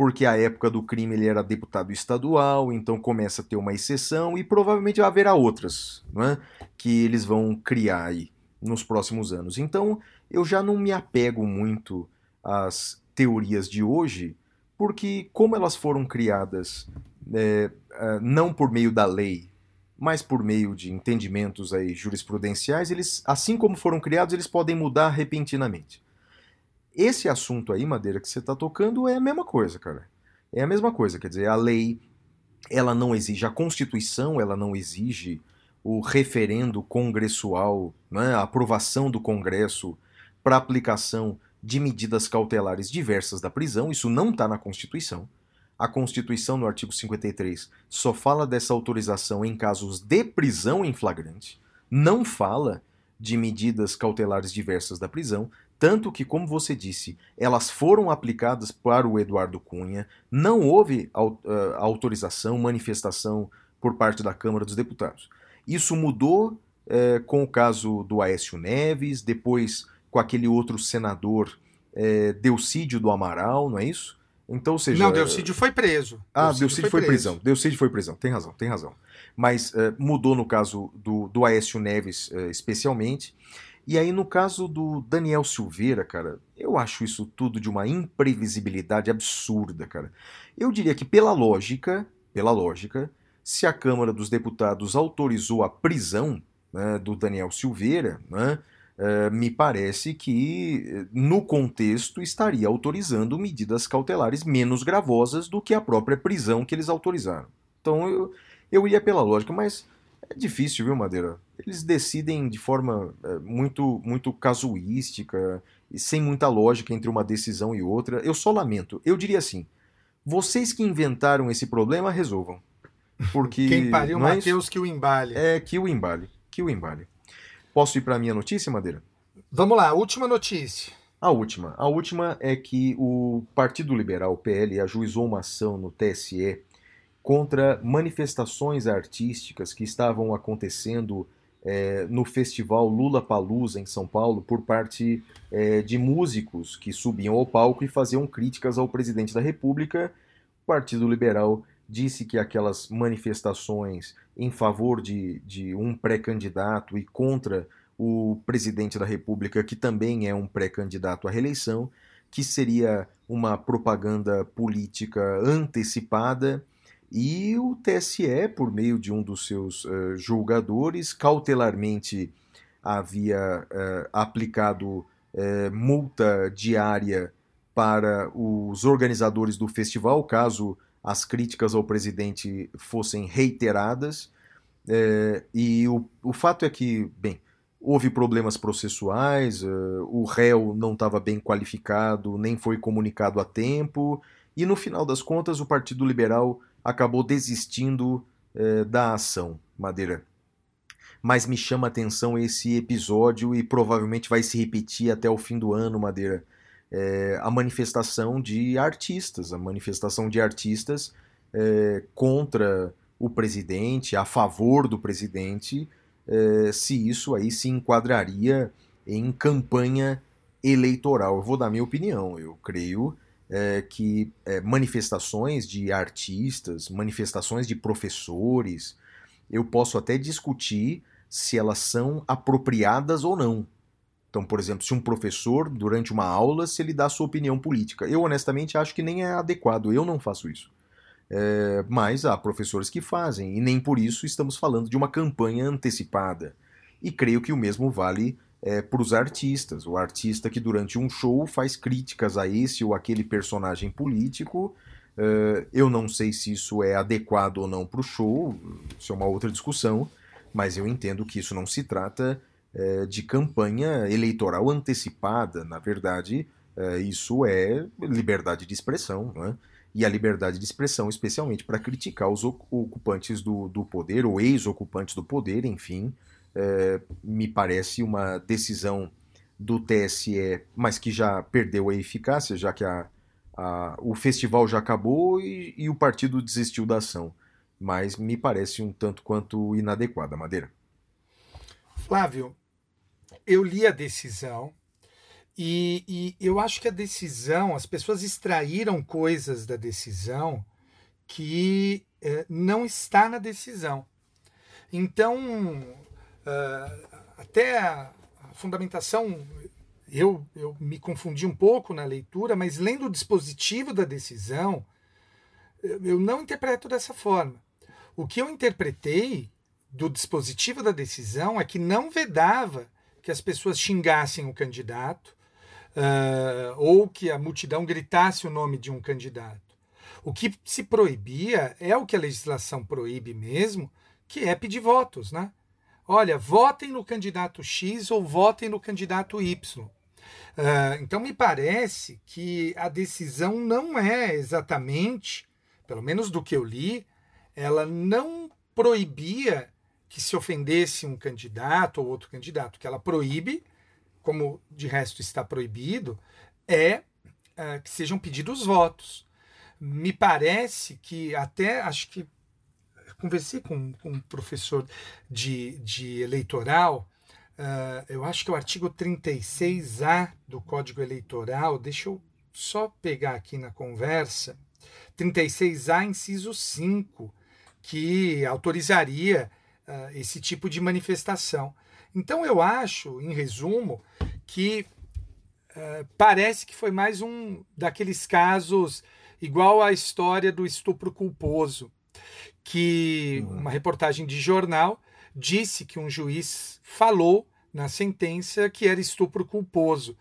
porque à época do crime ele era deputado estadual, então começa a ter uma exceção e provavelmente haverá outras não é? que eles vão criar aí nos próximos anos. Então, eu já não me apego muito às teorias de hoje, porque como elas foram criadas é, é, não por meio da lei, mas por meio de entendimentos aí jurisprudenciais, eles, assim como foram criados, eles podem mudar repentinamente. Esse assunto aí, Madeira, que você está tocando é a mesma coisa, cara. É a mesma coisa, quer dizer, a lei, ela não exige, a Constituição, ela não exige o referendo congressual, né, a aprovação do Congresso para aplicação de medidas cautelares diversas da prisão, isso não está na Constituição. A Constituição, no artigo 53, só fala dessa autorização em casos de prisão em flagrante, não fala de medidas cautelares diversas da prisão, tanto que, como você disse, elas foram aplicadas para o Eduardo Cunha, não houve au- autorização, manifestação por parte da Câmara dos Deputados. Isso mudou eh, com o caso do Aécio Neves, depois com aquele outro senador, eh, Delcídio do Amaral, não é isso? Então, ou seja, não, Delcídio foi preso. ah, Delcídio foi, prisão. Delcídio foi prisão. Tem razão, tem razão. Mas eh, mudou no caso do, do Aécio Neves, especialmente. E aí, no caso do Daniel Silveira, cara, eu acho isso tudo de uma imprevisibilidade absurda, cara. Eu diria que, pela lógica, pela lógica, se a Câmara dos Deputados autorizou a prisão né, do Daniel Silveira, né, eh, me parece que, eh, no contexto, estaria autorizando medidas cautelares menos gravosas do que a própria prisão que eles autorizaram. Então eu, eu iria pela lógica, mas é difícil, viu, Madeira? Eles decidem de forma eh, muito, muito casuística e sem muita lógica entre uma decisão e outra. Eu só lamento. Eu diria assim: vocês que inventaram esse problema, resolvam. Porque. Quem pariu, não é? Matheus, que o embale. É que o embale. Que o embale. Posso ir para a minha notícia, Madeira? Vamos lá, última notícia. A última. A última é que o Partido Liberal, o PL, ajuizou uma ação no TSE contra manifestações artísticas que estavam acontecendo eh, no festival Lula Palusa em São Paulo por parte eh, de músicos que subiam ao palco e faziam críticas ao presidente da República. O Partido Liberal disse que aquelas manifestações em favor de, de um pré-candidato e contra o presidente da República, que também é um pré-candidato à reeleição, que seria uma propaganda política antecipada. E o TSE, por meio de um dos seus eh, julgadores, cautelarmente havia eh, aplicado eh, multa diária para os organizadores do festival, caso as críticas ao presidente fossem reiteradas. E o, o fato é que, bem, houve problemas processuais, o réu não estava bem qualificado, nem foi comunicado a tempo, e no final das contas o Partido Liberal acabou desistindo eh, da ação. Madeira. Mas me chama a atenção esse episódio e provavelmente vai se repetir até o fim do ano, Madeira. É, a manifestação de artistas, a manifestação de artistas é, contra o presidente, a favor do presidente, é, se isso aí se enquadraria em campanha eleitoral. Eu vou dar minha opinião. Eu creio é, que é, manifestações de artistas, manifestações de professores, eu posso até discutir se elas são apropriadas ou não. Então, por exemplo, se um professor, durante uma aula, se ele dá sua opinião política. Eu, honestamente, acho que nem é adequado. Eu não faço isso. É, mas há professores que fazem, e nem por isso estamos falando de uma campanha antecipada. E creio que o mesmo vale é, para os artistas. O artista que, durante um show, faz críticas a esse ou aquele personagem político. É, eu não sei se isso é adequado ou não para o show, isso é uma outra discussão, mas eu entendo que isso não se trata é, de campanha eleitoral antecipada. Na verdade, é, isso é liberdade de expressão, não é? e a liberdade de expressão, especialmente para criticar os ocupantes do, do poder, ou ex-ocupantes do poder, enfim, é, me parece uma decisão do TSE, mas que já perdeu a eficácia, já que a, a, o festival já acabou e, e o partido desistiu da ação. Mas me parece um tanto quanto inadequada, Madeira. Flávio, eu li a decisão e, e, eu acho que a decisão, as pessoas extraíram coisas da decisão que eh, não está na decisão. Então, uh, até a, fundamentação, eu, eu me confundi um pouco na leitura, mas lendo o dispositivo da decisão, eu não interpreto dessa forma. O que eu interpretei do dispositivo da decisão é que não vedava que as pessoas xingassem o candidato uh, ou que a multidão gritasse o nome de um candidato. O que se proibia é o que a legislação proíbe mesmo, que é pedir votos, né? Olha, votem no candidato X ou votem no candidato Y. Uh, então me parece que a decisão não é exatamente, pelo menos do que eu li, ela não proibia que se ofendesse um candidato ou outro candidato, que ela proíbe, como de resto está proibido, é, é que sejam pedidos votos. Me parece que até acho que conversei com, com um professor de, de eleitoral. Uh, eu acho que é o artigo 36A do Código Eleitoral, deixa eu só pegar aqui na conversa, 36A, inciso 5, que autorizaria uh, esse tipo de manifestação. Então eu acho, em resumo, que uh, parece que foi mais um daqueles casos igual à história do estupro culposo, que uhum. uma reportagem de jornal disse que um juiz falou na sentença que era estupro culposo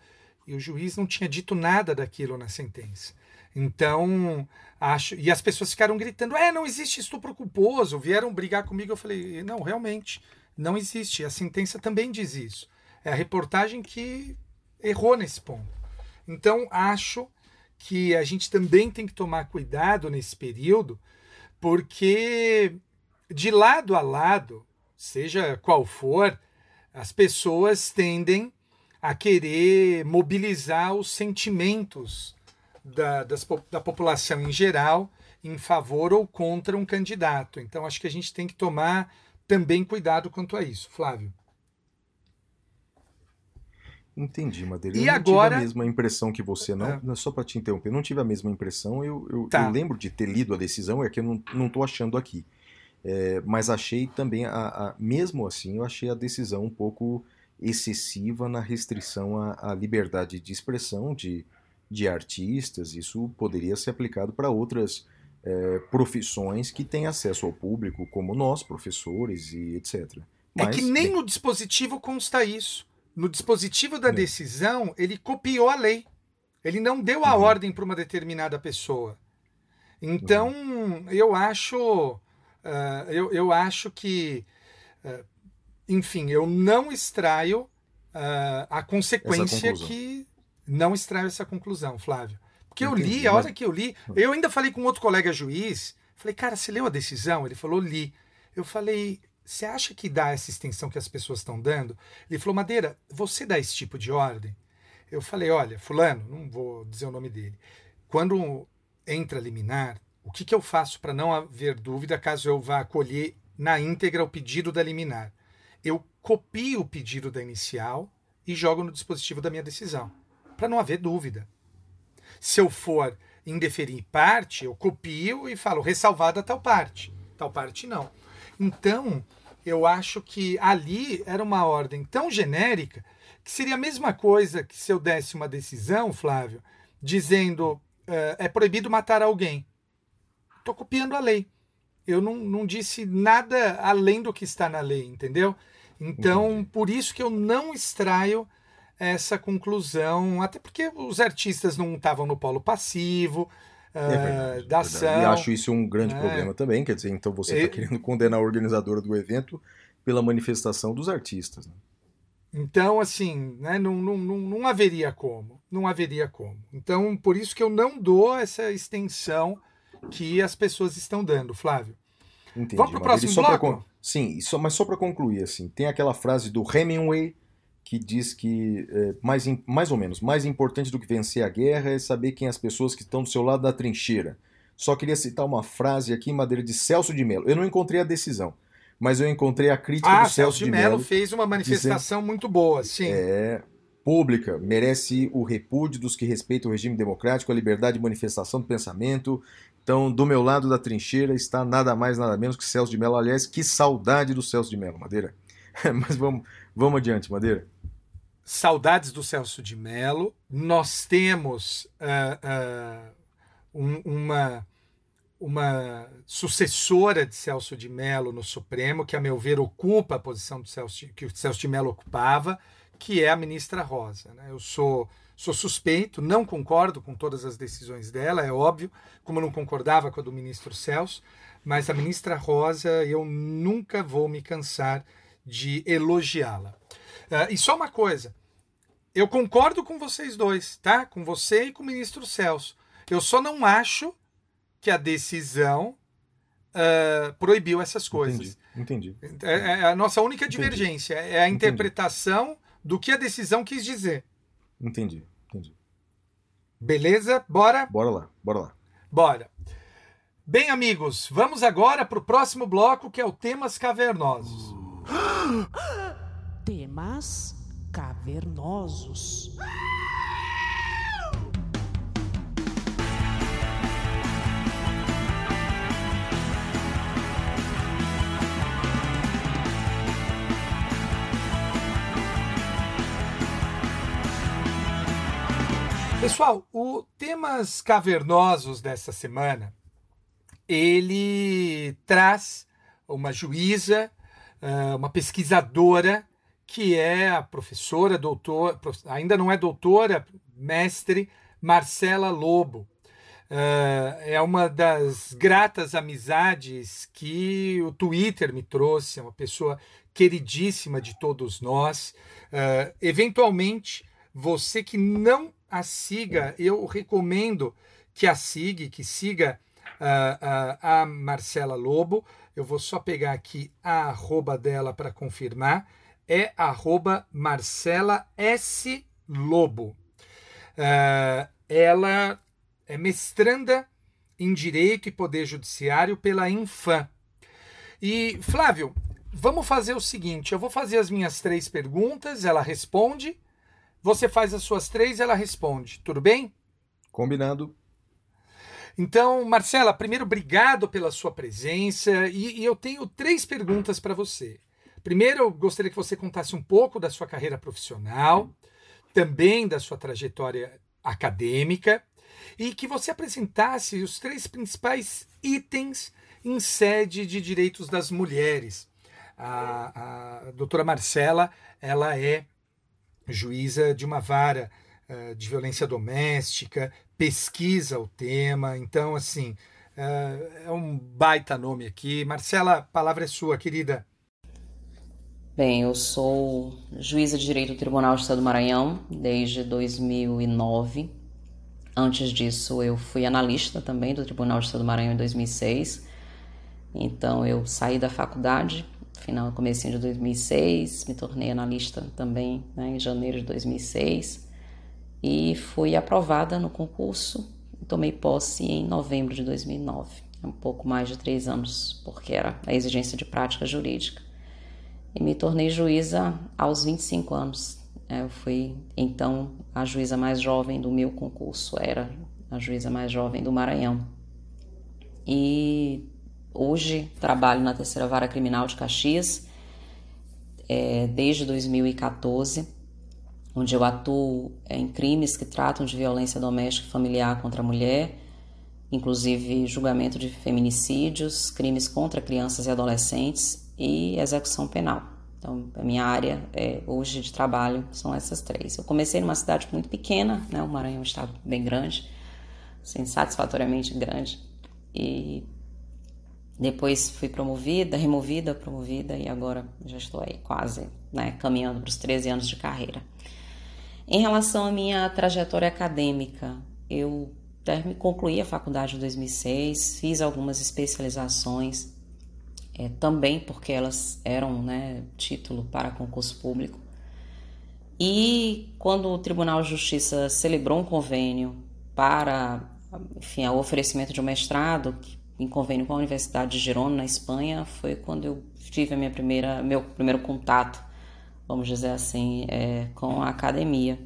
e o juiz não tinha dito nada daquilo na sentença. Então, acho. E as pessoas ficaram gritando: é, não existe estupro culposo. Vieram brigar comigo. Eu falei: não, realmente, não existe. A sentença também diz isso. É a reportagem que errou nesse ponto. Então, acho que a gente também tem que tomar cuidado nesse período, porque de lado a lado, seja qual for, as pessoas tendem a querer mobilizar os sentimentos da, das, da população em geral em favor ou contra um candidato. Então, acho que a gente tem que tomar também cuidado quanto a isso, Flávio. Entendi, Madeira. E eu agora... tive a mesma impressão que você, não. É. Só para te interromper, não tive a mesma impressão. Eu, eu, tá. eu, lembro de ter lido a decisão, é que eu não, não tô achando aqui. É, mas achei também, a, a, mesmo assim, eu achei a decisão um pouco excessiva na restrição à, à liberdade de expressão de, de artistas, isso poderia ser aplicado para outras é, profissões que têm acesso ao público, como nós, professores e etc. Mas, é que nem bem... no dispositivo consta isso. No dispositivo da decisão, ele copiou a lei. Ele não deu a uhum. ordem para uma determinada pessoa. Então, uhum. eu acho. Uh, eu, eu acho que. Uh, enfim, eu não extraio ah, a consequência que. Não extraio essa conclusão, Flávio. Porque eu li, a mas- hora que eu li, eu ainda falei com outro colega juiz, falei, cara, você leu a decisão? Ele falou, li. Eu falei, você acha que dá essa extensão que as pessoas estão dando? Ele falou, Madeira, você dá esse tipo de ordem? Eu falei, olha, fulano, não vou dizer o nome dele. Quando entra liminar, o que, que eu faço para não haver dúvida caso eu vá acolher na íntegra o pedido da liminar? Eu copio o pedido da inicial e jogo no dispositivo da minha decisão, para não haver dúvida. Se eu for indeferir parte, eu copio e falo ressalvada tal parte. Tal parte não. Então, eu acho que ali era uma ordem tão genérica que seria a mesma coisa que se eu desse uma decisão, Flávio, dizendo eh, é proibido matar alguém. Estou copiando a lei. Eu não, não disse nada além do que está na lei, entendeu? Então, Entendi. por isso que eu não extraio essa conclusão, até porque os artistas não estavam no polo passivo É eh, verdade, da é verdade. ação. E acho isso um grande É. problema também. Quer dizer, então você está E- querendo condenar a organizadora do evento pela manifestação dos artistas. né? Então, assim, né, não, não, não, não haveria como. Não haveria como. Então, por isso que eu não dou essa extensão que as pessoas estão dando, Flávio. Entendi. Vamos Madeira. E próximo pra bloco? Sim, só- mas só para concluir, assim, tem aquela frase do Hemingway que diz que é, mais, mais ou menos, mais importante do que vencer a guerra é saber quem as pessoas que estão do seu lado da trincheira. Só queria citar uma frase aqui, Madeira, de Celso de Mello. Eu não encontrei a decisão, mas eu encontrei a crítica Ah, do Celso Celso de Mello fez uma manifestação muito boa, sim. é pública, merece o repúdio dos que respeitam o regime democrático, a liberdade de manifestação do pensamento. Então, do meu lado da trincheira está nada mais, nada menos que Celso de Mello. Aliás, que saudade do Celso de Mello, Madeira. Mas vamos, vamos adiante, Madeira. Saudades do Celso de Mello. Nós temos ah, ah, um- uma, uma sucessora de Celso de Mello no Supremo, que, a meu ver, ocupa a posição Celso, que o Celso de Mello ocupava, que é a ministra Rosa. né? Eu sou, sou suspeito, não concordo com todas as decisões dela, é óbvio, como não concordava com a do ministro Celso, mas a ministra Rosa, eu nunca vou me cansar de elogiá-la. Ah, e só uma coisa, eu concordo com vocês dois, tá? Com você e com o ministro Celso. Eu só não acho que a decisão ah, proibiu essas coisas. Entendi. Entendi. É, é a nossa única Entendi. divergência. É a Entendi. interpretação do que a decisão quis dizer. Entendi. Entendi. Beleza? Bora? Bora lá, bora lá. Bora. Bem, amigos, vamos agora para o próximo bloco, que é o Temas Cavernosos. Temas cavernosos. Pessoal, o Temas Cavernosos dessa semana, ele traz uma juíza, ah, uma pesquisadora, que é a professora, doutora, ainda não é doutora, mestre, Marcela Lobo. Ah, é uma das gratas amizades que o Twitter me trouxe, é uma pessoa queridíssima de todos nós. Ah, eventualmente, você que não a siga, eu recomendo que a siga, que siga ah, a Marcela Lobo. Eu vou só pegar aqui a arroba dela para confirmar. É arroba Marcela S. Lobo. Ah, ela é mestranda em Direito e Poder Judiciário pela Infam. E, Flávio, vamos fazer o seguinte: eu vou fazer as minhas três perguntas, ela responde. Você faz as suas três, ela responde. Tudo bem? Combinado. Então, Marcela, primeiro, obrigado pela sua presença. E, e eu tenho três perguntas para você. Primeiro, eu gostaria que você contasse um pouco da sua carreira profissional, também da sua trajetória acadêmica, e que você apresentasse os três principais itens em sede de direitos das mulheres. A, a doutora Marcela, ela é juíza de uma vara eh, de violência doméstica, pesquisa o tema, então, assim, eh, é um baita nome aqui. Marcela, a palavra é sua, querida. Bem, eu sou juíza de direito do Tribunal de Estado do Maranhão desde 2009. Antes disso, eu fui analista também do Tribunal de Estado do Maranhão em 2006. Então, eu saí da faculdade, final, comecinho de 2006, me tornei analista também né, em janeiro de 2006 e fui aprovada no concurso. Tomei posse em novembro de 2009, um pouco mais de três anos, porque era a exigência de prática jurídica e me tornei juíza aos 25 anos. É, eu fui então a juíza mais jovem do meu concurso, era a juíza mais jovem do Maranhão. E hoje trabalho na terceira vara criminal de Caxias é, desde 2014, onde eu atuo em crimes que tratam de violência doméstica e familiar contra a mulher, inclusive julgamento de feminicídios, crimes contra crianças e adolescentes e execução penal. Então, a minha área é, hoje de trabalho são essas três. Eu comecei numa cidade muito pequena, né? o Maranhão é um estado bem grande, assim, satisfatoriamente grande, e depois fui promovida, removida, promovida, e agora já estou aí quase né, caminhando para os 13 anos de carreira. Em relação à minha trajetória acadêmica, eu concluí a faculdade em 2006, fiz algumas especializações é, também porque elas eram né, título para concurso público. E quando o Tribunal de Justiça celebrou um convênio para enfim, o oferecimento de um mestrado, em convênio com a Universidade de Girona, na Espanha, foi quando eu tive a minha primeira, meu primeiro contato, vamos dizer assim, é, com a academia.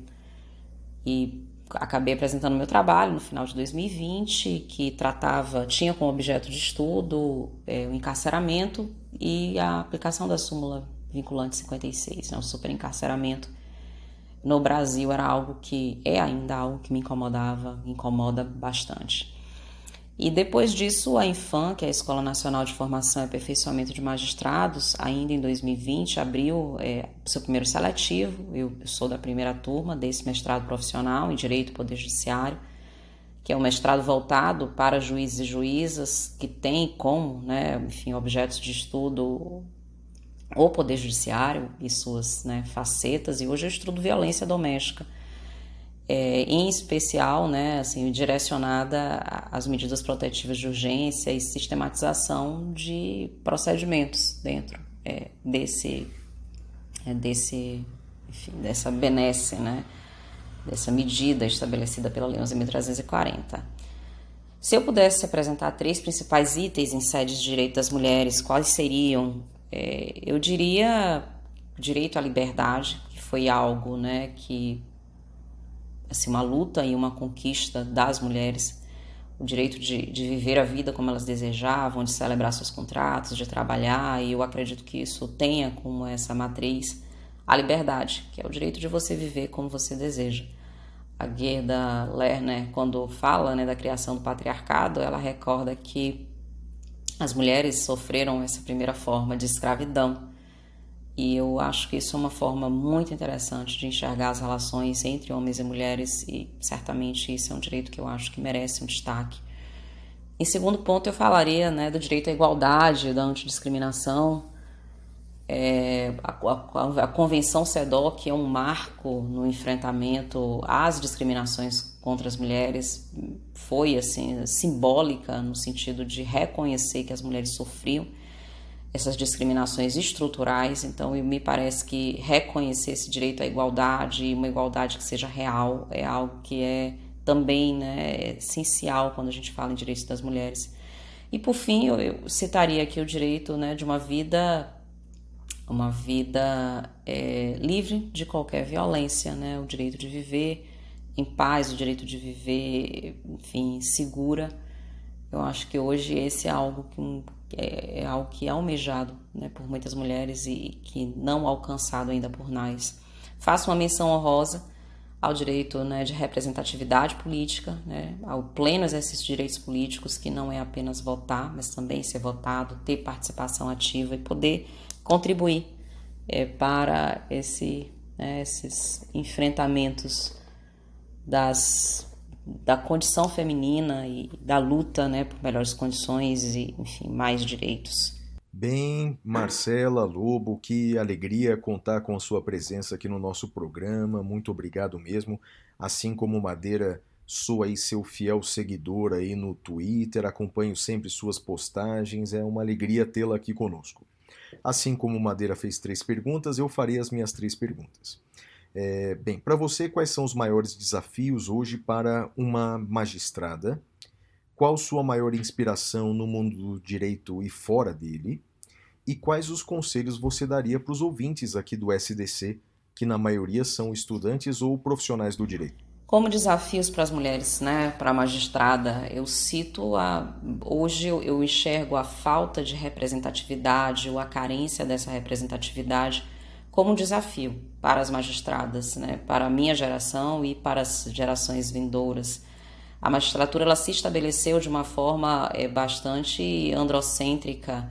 E acabei apresentando meu trabalho no final de 2020, que tratava, tinha como objeto de estudo é, o encarceramento e a aplicação da súmula vinculante 56, né, o superencarceramento. No Brasil era algo que é ainda algo que me incomodava, incomoda bastante. E depois disso, a Infam, que é a Escola Nacional de Formação e Aperfeiçoamento de Magistrados, ainda em 2020, abriu é, seu primeiro seletivo. Eu, sou da primeira turma desse mestrado profissional em Direito e Poder Judiciário, que é um mestrado voltado para juízes e juízas que tem como, né, enfim, objetos de estudo o Poder Judiciário e suas né, facetas. E hoje eu estudo violência doméstica é, em especial, né, assim, direcionada às medidas protetivas de urgência e sistematização de procedimentos dentro é, desse, é, desse, enfim, dessa benesse, né, dessa medida estabelecida pela Lei 11.340. Se eu pudesse apresentar três principais itens em sede de direito das mulheres, quais seriam? É, eu diria direito à liberdade, que foi algo né, que assim, uma luta e uma conquista das mulheres, o direito de, de viver a vida como elas desejavam, de celebrar seus contratos, de trabalhar, e eu acredito que isso tenha como essa matriz a liberdade, que é o direito de você viver como você deseja. A Gerda Lerner, quando fala né, da criação do patriarcado, ela recorda que as mulheres sofreram essa primeira forma de escravidão e eu acho que isso é uma forma muito interessante de enxergar as relações entre homens e mulheres, e certamente isso é um direito que eu acho que merece um destaque. Em segundo ponto, eu falaria né, do direito à igualdade, da antidiscriminação. É, a, a, a, Convenção CEDOC é um marco no enfrentamento às discriminações contra as mulheres, foi assim simbólica no sentido de reconhecer que as mulheres sofriam essas discriminações estruturais. Então, me parece que reconhecer esse direito à igualdade uma igualdade que seja real é algo que é também né, essencial quando a gente fala em direitos das mulheres. E por fim, eu, citaria aqui o direito né, de uma vida uma vida é, livre de qualquer violência, né? o direito de viver em paz, o direito de viver, enfim, segura. Eu acho que hoje esse é algo que, é, é algo que é almejado né, por muitas mulheres e que não alcançado ainda por nós. Faço uma menção honrosa ao direito né, de representatividade política, né, ao pleno exercício de direitos políticos, que não é apenas votar, mas também ser votado, ter participação ativa e poder contribuir é, para esse, né, esses enfrentamentos das da condição feminina e da luta né, por melhores condições e, enfim, mais direitos. Bem, Marcela Lobo, que alegria contar com a sua presença aqui no nosso programa. Muito obrigado mesmo. Assim como Madeira, sou aí seu fiel seguidor aí no Twitter, acompanho sempre suas postagens. É uma alegria tê-la aqui conosco. Assim como Madeira fez três perguntas, eu farei as minhas três perguntas. É, bem, para você, quais são os maiores desafios hoje para uma magistrada? Qual sua maior inspiração no mundo do direito e fora dele? E quais os conselhos você daria para os ouvintes aqui do SDC, que na maioria são estudantes ou profissionais do direito? Como desafios para as mulheres, né, para a magistrada, eu cito a hoje eu, enxergo a falta de representatividade ou a carência dessa representatividade como um desafio para as magistradas, né, para a minha geração e para as gerações vindouras. A magistratura ela se estabeleceu de uma forma é, bastante androcêntrica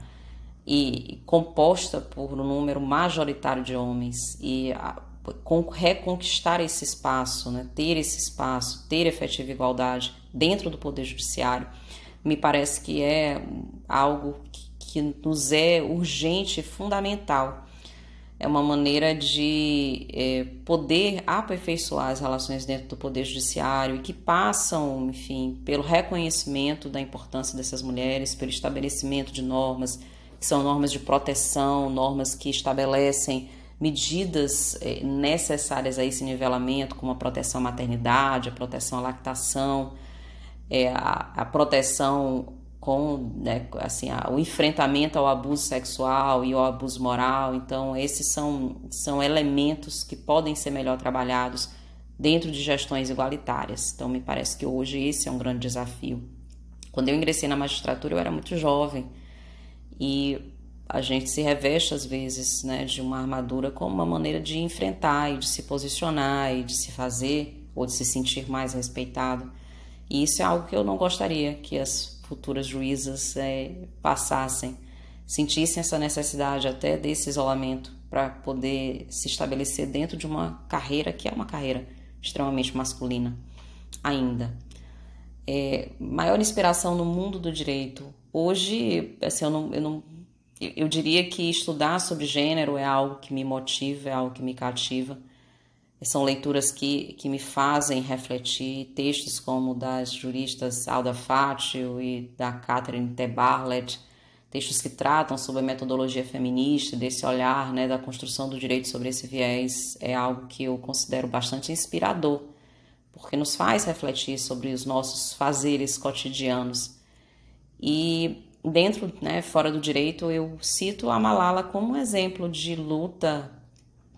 e composta por um número majoritário de homens e a, com, reconquistar esse espaço, né, ter esse espaço, ter efetiva igualdade dentro do poder judiciário, me parece que é algo que, que nos é urgente e fundamental é uma maneira de é, poder aperfeiçoar as relações dentro do Poder Judiciário e que passam, enfim, pelo reconhecimento da importância dessas mulheres, pelo estabelecimento de normas, que são normas de proteção, normas que estabelecem medidas é, necessárias a esse nivelamento, como a proteção à maternidade, a proteção à lactação, é, a, a proteção com né, assim, o enfrentamento ao abuso sexual e ao abuso moral. Então, esses são, são elementos que podem ser melhor trabalhados dentro de gestões igualitárias. Então, me parece que hoje esse é um grande desafio. Quando eu ingressei na magistratura, eu era muito jovem e a gente se reveste às vezes né, de uma armadura como uma maneira de enfrentar e de se posicionar e de se fazer ou de se sentir mais respeitado. E isso é algo que eu não gostaria que as futuras juízas é, passassem, sentissem essa necessidade até desse isolamento para poder se estabelecer dentro de uma carreira que é uma carreira extremamente masculina ainda. É, maior inspiração no mundo do direito. Hoje, assim, eu, não, eu, não, eu diria que estudar sobre gênero é algo que me motiva, é algo que me cativa. São leituras que, que me fazem refletir, textos como das juristas Alda Fátio e da Catherine T. Barlett, textos que tratam sobre a metodologia feminista, desse olhar né, da construção do direito sobre esse viés, é algo que eu considero bastante inspirador, porque nos faz refletir sobre os nossos fazeres cotidianos. E dentro, né, fora do direito, eu cito a Malala como um exemplo de luta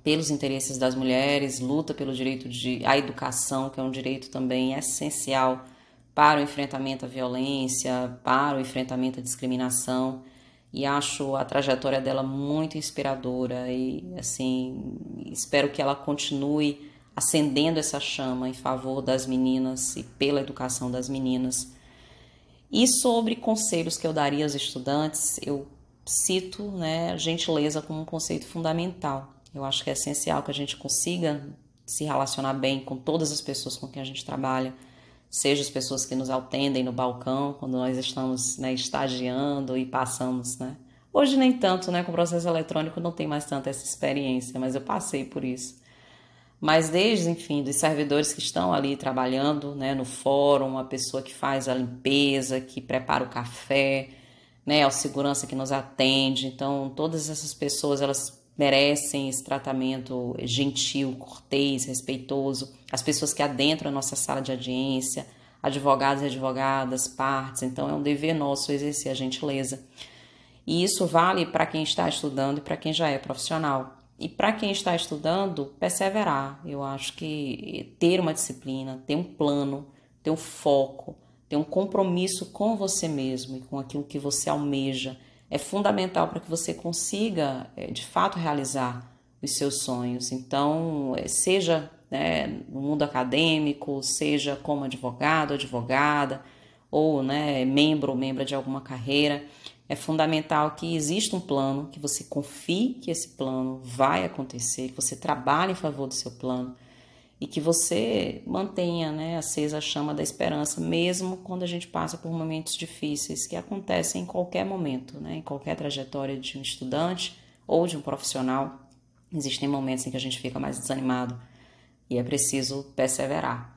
pelos interesses das mulheres, luta pelo direito de, à educação, que é um direito também essencial para o enfrentamento à violência, para o enfrentamento à discriminação. E acho a trajetória dela muito inspiradora e assim, espero que ela continue acendendo essa chama em favor das meninas e pela educação das meninas. E sobre conselhos que eu daria aos estudantes, eu cito né, gentileza como um conceito fundamental. Eu acho que é essencial que a gente consiga se relacionar bem com todas as pessoas com quem a gente trabalha, seja as pessoas que nos atendem no balcão quando nós estamos né, estagiando e passamos, né? Hoje nem tanto, né? Com o processo eletrônico não tem mais tanta essa experiência, mas eu passei por isso. Mas desde, enfim, dos servidores que estão ali trabalhando, né, no fórum, a pessoa que faz a limpeza, que prepara o café, né, ao segurança que nos atende. Então, todas essas pessoas, elas merecem esse tratamento gentil, cortês, respeitoso, as pessoas que adentram a nossa sala de audiência, advogados e advogadas, partes, então é um dever nosso exercer a gentileza. E isso vale para quem está estudando e para quem já é profissional. E para quem está estudando, perseverar. Eu acho que ter uma disciplina, ter um plano, ter um foco, ter um compromisso com você mesmo e com aquilo que você almeja é fundamental para que você consiga, é, de fato, realizar os seus sonhos. Então, é, seja né, no mundo acadêmico, seja como advogado, advogada, ou né, membro ou membra de alguma carreira, é fundamental que exista um plano, que você confie que esse plano vai acontecer, que você trabalhe em favor do seu plano. E que você mantenha né, acesa a chama da esperança, mesmo quando a gente passa por momentos difíceis, que acontecem em qualquer momento, né, em qualquer trajetória de um estudante ou de um profissional. Existem momentos em que a gente fica mais desanimado e é preciso perseverar.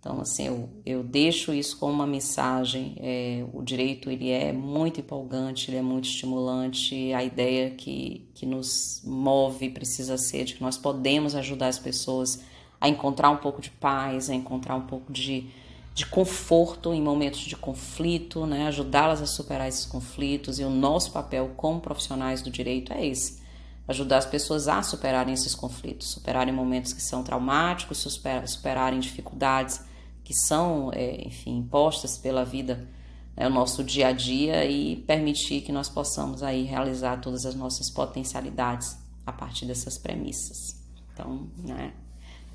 Então, assim, eu, eu deixo isso como uma mensagem. É, o direito ele é muito empolgante, ele é muito estimulante. A ideia que, que nos move precisa ser de que nós podemos ajudar as pessoas a encontrar um pouco de paz, a encontrar um pouco de, de conforto em momentos de conflito, né? ajudá-las a superar esses conflitos. E o nosso papel como profissionais do direito é esse ajudar as pessoas a superarem esses conflitos, superarem momentos que são traumáticos, superarem dificuldades que são, é, enfim, impostas pela vida, né, o nosso dia a dia e permitir que nós possamos aí realizar todas as nossas potencialidades a partir dessas premissas. Então, né,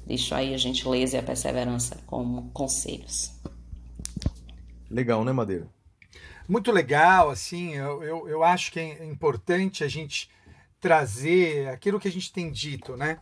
deixo aí a gentileza e a perseverança como conselhos. Legal, né, Madeira? Muito legal, assim, eu, eu, eu acho que é importante a gente trazer aquilo que a gente tem dito, né?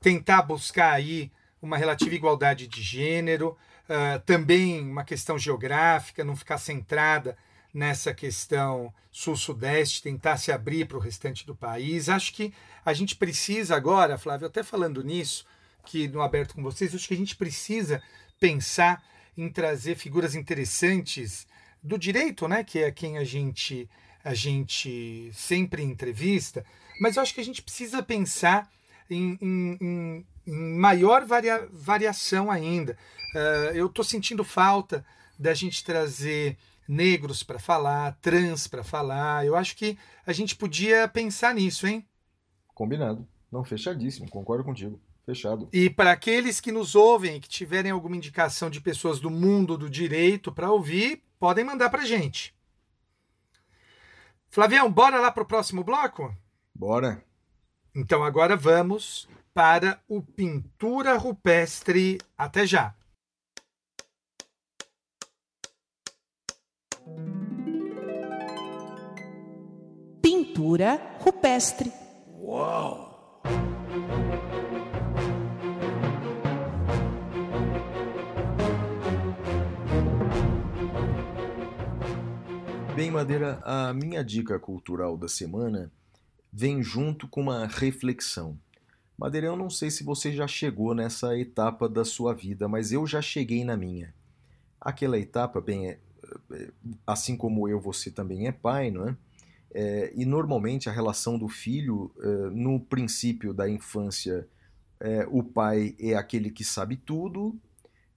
Tentar buscar aí uma relativa igualdade de gênero, uh, também uma questão geográfica, não ficar centrada nessa questão sul-sudeste, tentar se abrir para o restante do país. Acho que a gente precisa agora, Flávio, até falando nisso, que no aberto com vocês, acho que a gente precisa pensar em trazer figuras interessantes do direito, né, que é quem a gente a gente sempre entrevista, mas eu acho que a gente precisa pensar em, em, em, em maior varia, variação ainda. Uh, eu estou sentindo falta da gente trazer negros para falar, trans para falar. Eu acho que a gente podia pensar nisso, hein? Combinado. Não, fechadíssimo, concordo contigo. Fechado. E para aqueles que nos ouvem e que tiverem alguma indicação de pessoas do mundo do direito para ouvir, podem mandar para gente. Flavião, bora lá para o próximo bloco? Bora. Então agora vamos para o Pintura Rupestre. Até já! Pintura rupestre. Bem, Madeira, a minha dica cultural da semana vem junto com uma reflexão. Madeira, eu não sei se você já chegou nessa etapa da sua vida, mas eu já cheguei na minha. Aquela etapa, bem, é, é, assim como eu, você também é pai, não é? É, e normalmente a relação do filho, é, no princípio da infância, é, o pai é aquele que sabe tudo,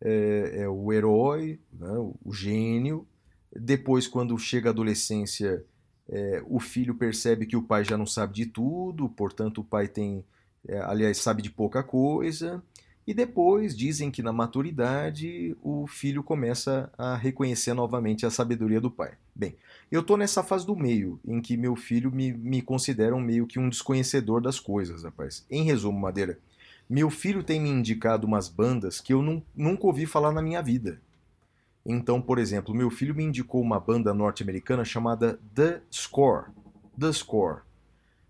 é, o herói, né, o gênio. Depois, quando chega a adolescência, é, o filho percebe que o pai já não sabe de tudo, portanto, o pai tem, é, aliás, sabe de pouca coisa. E depois dizem que na maturidade o filho começa a reconhecer novamente a sabedoria do pai. Bem, eu estou nessa fase do meio, em que meu filho me, me considera um meio que um desconhecedor das coisas, rapaz. Em resumo, Madeira, meu filho tem me indicado umas bandas que eu nunca ouvi falar na minha vida. Então, por exemplo, meu filho me indicou uma banda norte-americana chamada The Score. The Score.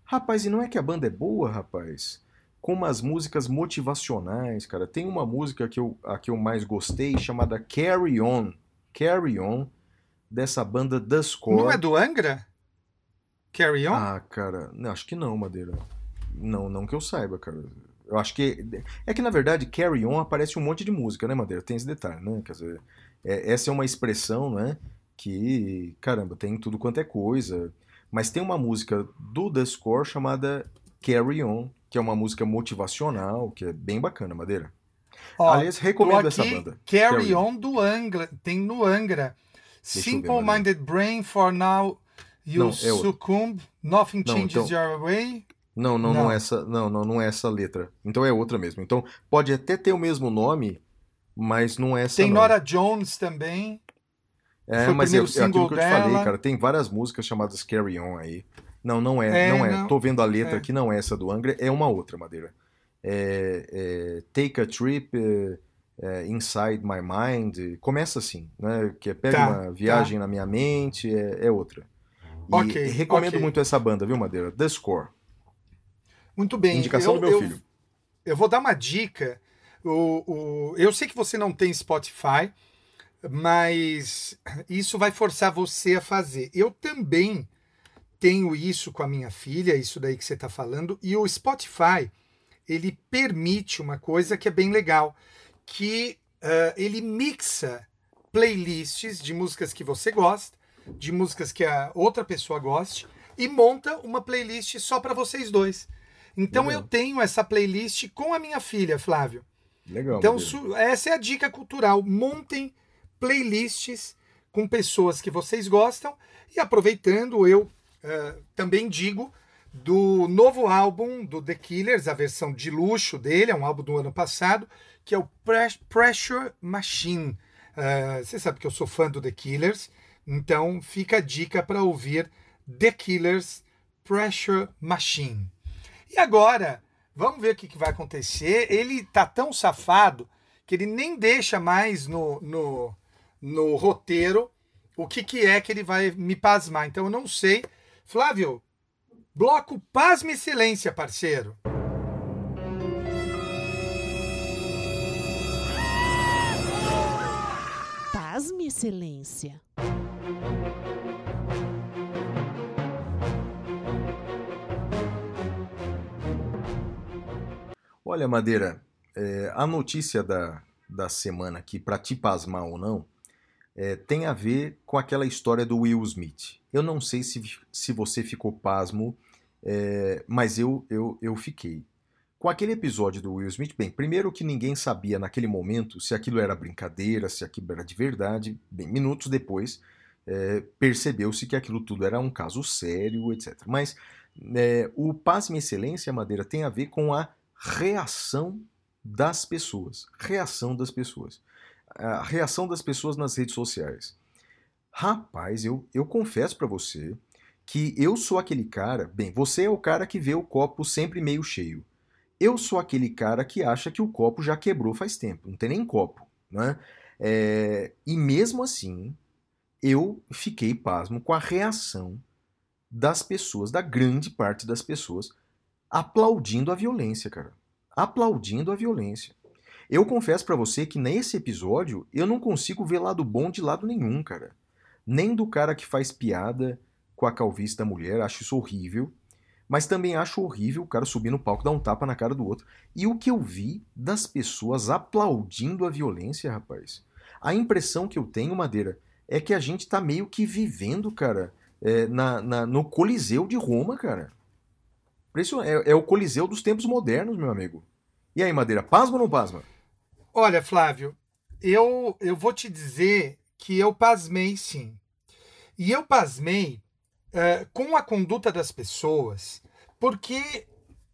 Rapaz, e não é que a banda é boa, rapaz? Com umas músicas motivacionais, cara. Tem uma música que eu, a que eu mais gostei chamada Carry On. Carry On, dessa banda The Score. Não é do Angra? Carry On? Ah, cara, não, acho que não, Madeira. Não, não que eu saiba, cara. Eu acho que. É que na verdade, Carry On aparece um monte de música, né, Madeira? Tem esse detalhe, né? Quer dizer, é, essa é uma expressão, né? Que, caramba, tem tudo quanto é coisa. Mas tem uma música do The Score chamada Carry On, que é uma música motivacional, que é bem bacana, Madeira. Ó, Aliás, recomendo tô essa aqui, banda. Carry On do Angra. Tem no Angra. Deixa eu ver, Simple Minded Brain for Now You Não, é. Succumb. Nothing Não, Changes então- Your Way. Não, não, não, Não. é essa, não, não, não é essa letra. Então é outra mesmo. Então pode até ter o mesmo nome, mas não é essa Tem não. Nora Jones também. É, mas é, é aquilo que eu te falei, dela. cara. Tem várias músicas chamadas Carry On aí. Não, não é, É, não é. não. Tô vendo a letra É. aqui, não é essa do Angra, é uma outra, Madeira. É, é Take a Trip é, é, Inside My Mind. Começa assim, né? Que é Pega Tá, uma viagem na minha mente, é, outra. E Ok, recomendo ok. muito essa banda, viu, Madeira? The Score. Muito bem. Indicação eu, do meu eu- filho. Eu vou dar uma dica. O, o, eu sei que você não tem Spotify, mas isso vai forçar você a fazer. Eu também tenho isso com a minha filha, isso daí que você está falando, e o Spotify ele permite uma coisa que é bem legal, que uh, ele mixa playlists de músicas que você gosta, de músicas que a outra pessoa goste, e monta uma playlist só para vocês dois. Então Legal. eu tenho essa playlist com a minha filha, Flávio. Legal. Então, su- essa é a dica cultural. Montem playlists com pessoas que vocês gostam. E aproveitando, eu eh, também digo do novo álbum do The Killers, a versão de luxo dele, é um álbum do ano passado, que é o Pre- Pressure Machine. Eh, você sabe que eu sou fã do The Killers, então fica a dica para ouvir The Killers Pressure Machine. E agora, vamos ver o que, que vai acontecer. Ele tá tão safado que ele nem deixa mais no, no, no roteiro o que, que é que ele vai me pasmar. Então eu não sei. Flávio, bloco Pasme Excelência, parceiro. Pasme, Excelência. Olha, Madeira, é, a notícia da, da semana aqui, para te pasmar ou não, é, tem a ver com aquela história do Will Smith. Eu não sei se, se você ficou pasmo, é, mas eu, eu, eu fiquei. Com aquele episódio do Will Smith, bem, primeiro que ninguém sabia naquele momento se aquilo era brincadeira, se aquilo era de verdade. Bem, minutos depois, é, percebeu-se que aquilo tudo era um caso sério, etc. Mas é, o Pasme Excelência, Madeira, tem a ver com a reação das pessoas. Reação das pessoas. A reação das pessoas nas redes sociais. Rapaz, eu, eu confesso pra você que eu sou aquele cara. Bem, você é o cara que vê o copo sempre meio cheio. Eu sou aquele cara que acha que o copo já quebrou faz tempo. Não tem nem copo. Né? É, e mesmo assim, eu fiquei pasmo com a reação das pessoas, da grande parte das pessoas, aplaudindo a violência, cara. Aplaudindo a violência. Eu confesso pra você que nesse episódio eu não consigo ver lado bom de lado nenhum, cara. Nem do cara que faz piada com a calvície da mulher, acho isso horrível. Mas também acho horrível o cara subir no palco, dar um tapa na cara do outro. E o que eu vi das pessoas aplaudindo a violência, rapaz. A impressão que eu tenho, Madeira, é que a gente tá meio que vivendo, cara, é, na, na- no Coliseu de Roma, cara. É, é o Coliseu dos tempos modernos, meu amigo. E aí, Madeira, pasma ou não pasma? Olha, Flávio, eu, eu vou te dizer que eu pasmei sim. E eu pasmei eh, com a conduta das pessoas, porque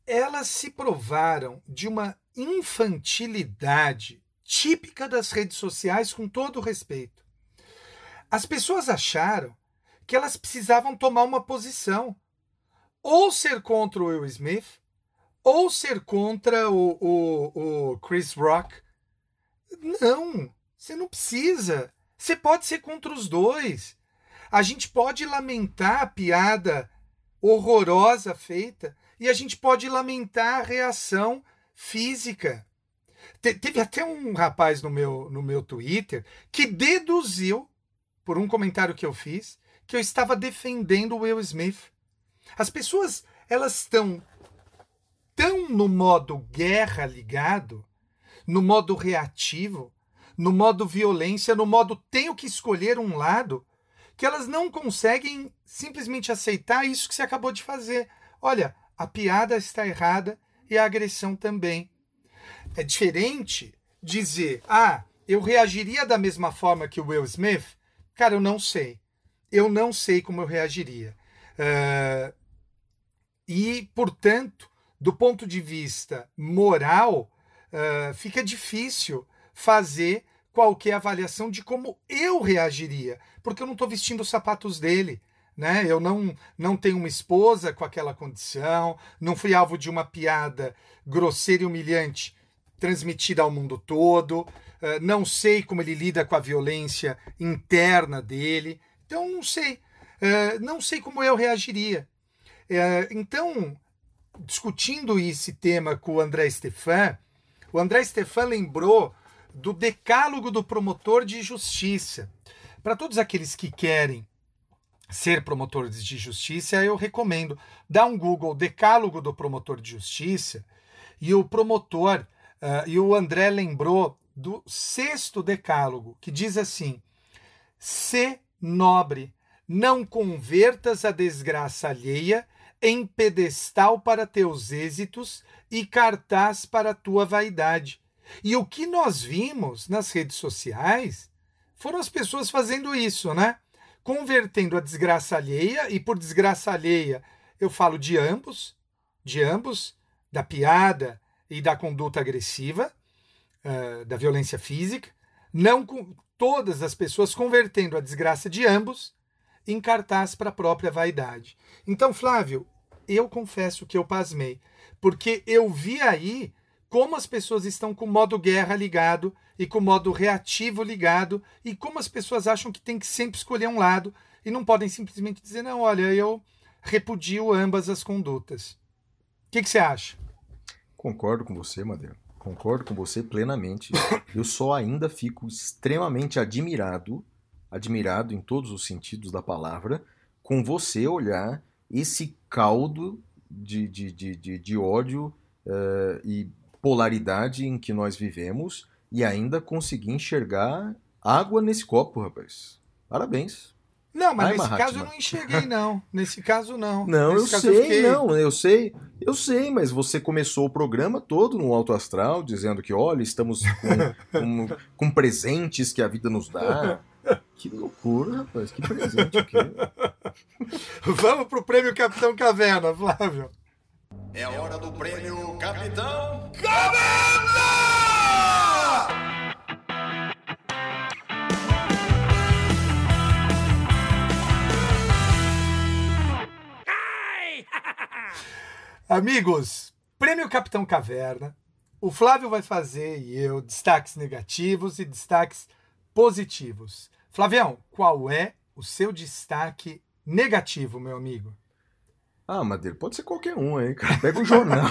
elas se provaram de uma infantilidade típica das redes sociais, com todo respeito. As pessoas acharam que elas precisavam tomar uma posição, ou ser contra o Will Smith, ou ser contra o, o, o Chris Rock. Não, você não precisa. Você pode ser contra os dois. A gente pode lamentar a piada horrorosa feita e a gente pode lamentar a reação física. Te- teve até um rapaz no meu, no meu Twitter que deduziu, por um comentário que eu fiz, que eu estava defendendo o Will Smith. As pessoas, elas estão tão no modo guerra ligado, no modo reativo, no modo violência, no modo tenho que escolher um lado, que elas não conseguem simplesmente aceitar isso que você acabou de fazer. Olha, a piada está errada e a agressão também. É diferente dizer, ah, eu reagiria da mesma forma que o Will Smith? Cara, eu não sei. Eu não sei como eu reagiria. Eh, e, portanto, do ponto de vista moral, eh, fica difícil fazer qualquer avaliação de como eu reagiria, porque eu não estou vestindo os sapatos dele. Né? Eu não, não tenho uma esposa com aquela condição, não fui alvo de uma piada grosseira e humilhante transmitida ao mundo todo, eh, não sei como ele lida com a violência interna dele, então não sei, Eh, não sei como eu reagiria. Eh, então, discutindo esse tema com o André Stefan, O André Stefan lembrou do decálogo do promotor de justiça. Para todos aqueles que querem ser promotores de justiça, eu recomendo dar um Google Decálogo do Promotor de Justiça e o promotor ah, e o André lembrou do sexto decálogo que diz assim: se nobre, não convertas a desgraça alheia em pedestal para teus êxitos e cartaz para tua vaidade. E o que nós vimos nas redes sociais foram as pessoas fazendo isso, né? Convertendo a desgraça alheia, e por desgraça alheia eu falo de ambos, de ambos, da piada e da conduta agressiva, eh, da violência física, não com todas as pessoas convertendo a desgraça de ambos em cartaz para a própria vaidade. Então, Flávio, eu confesso que eu pasmei, porque eu vi aí como as pessoas estão com o modo guerra ligado e com o modo reativo ligado e como as pessoas acham que tem que sempre escolher um lado e não podem simplesmente dizer não, olha, eu repudio ambas as condutas. O que, que você acha? Concordo com você, Madeira. Concordo com você plenamente. Eu só ainda fico extremamente admirado, admirado em todos os sentidos da palavra, com você olhar esse caldo de, de, de, de, de ódio eh, e polaridade em que nós vivemos e ainda conseguir enxergar água nesse copo, rapaz. Parabéns. Não, mas Ai, nesse Mahatma. caso eu não enxerguei, não. Nesse caso, não. Não, eu Nesse caso, sei, fiquei- não, eu sei, eu sei, mas você começou o programa todo no alto astral, dizendo que, olha, estamos com, com, com presentes que a vida nos dá. Que loucura, rapaz, que presente o quê? Vamos pro prêmio Capitão Caverna, Flávio. É a hora do prêmio Capitão Amigos, prêmio Capitão Caverna. O Flávio vai fazer e eu destaques negativos e destaques positivos. Flavião, qual é o seu destaque negativo, meu amigo? Ah, Madeira, pode ser qualquer um aí, cara. Pega o jornal.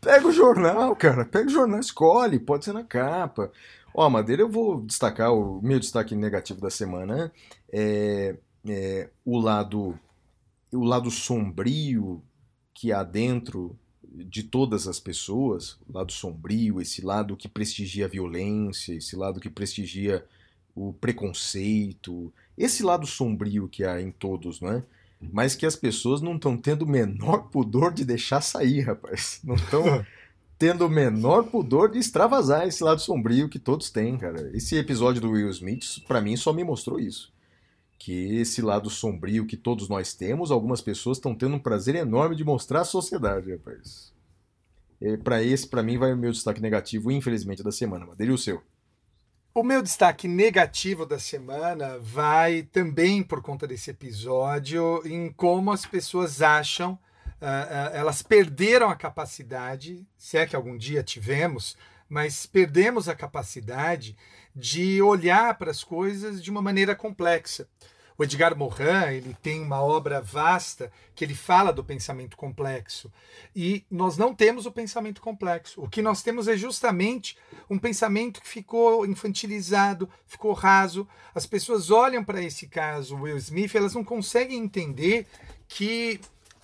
Pega o jornal, cara. Pega o jornal, escolhe, pode ser na capa. Ó, Madeira, eu vou destacar o meu destaque negativo da semana. É, é o lado o lado sombrio que há dentro de todas as pessoas, o lado sombrio, esse lado que prestigia a violência, esse lado que prestigia o preconceito, esse lado sombrio que há em todos, não é? Mas que as pessoas não estão tendo o menor pudor de deixar sair, rapaz. Não estão tendo o menor pudor de extravasar esse lado sombrio que todos têm, cara. Esse episódio do Will Smith, pra mim, só me mostrou isso. Que esse lado sombrio que todos nós temos, algumas pessoas estão tendo um prazer enorme de mostrar à sociedade, rapaz. Para esse, pra mim, vai o meu destaque negativo, infelizmente, da semana. Madeira, o seu? O meu destaque negativo da semana vai também por conta desse episódio em como as pessoas acham, ah, ah, elas perderam a capacidade, se é que algum dia tivemos, mas perdemos a capacidade de olhar para as coisas de uma maneira complexa. O Edgar Morin, ele tem uma obra vasta que ele fala do pensamento complexo. E nós não temos o pensamento complexo. O que nós temos é justamente um pensamento que ficou infantilizado, ficou raso. As pessoas olham para esse caso, Will Smith, elas não conseguem entender que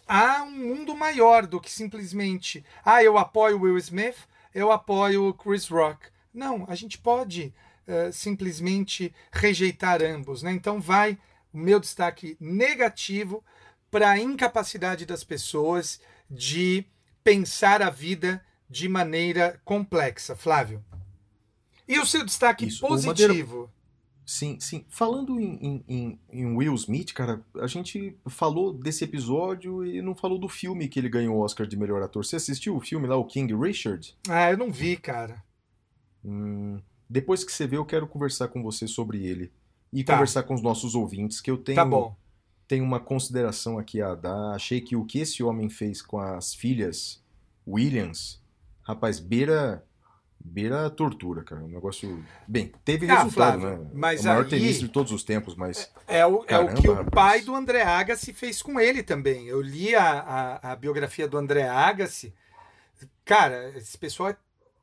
há um mundo maior do que simplesmente, ah, eu apoio Will Smith, eu apoio Chris Rock. Não, a gente pode eh, simplesmente rejeitar ambos, né? Então vai o meu destaque negativo para a incapacidade das pessoas de pensar a vida de maneira complexa, Flávio. E o seu destaque Isso, positivo? Sim, sim. Falando em, em- em- em Will Smith, cara, a gente falou desse episódio e não falou do filme que ele ganhou o Oscar de melhor ator. Você assistiu o filme lá, o King Richard? Ah, eu não vi, cara. Hum, depois que você vê, eu quero conversar com você sobre ele. E Tá. conversar com os nossos ouvintes, que eu tenho, Tá bom. tenho uma consideração aqui a dar. Achei que o que esse homem fez com as filhas Williams, rapaz, beira, beira a tortura, cara. Um negócio. Bem, teve Ah, resultado, Flávio, né? mas o maior aí- tenista de todos os tempos, mas. É o, é o Caramba, que o rapaz. pai do André Agassi fez com ele também. Eu li a, a, a biografia do André Agassi Cara, esse pessoal é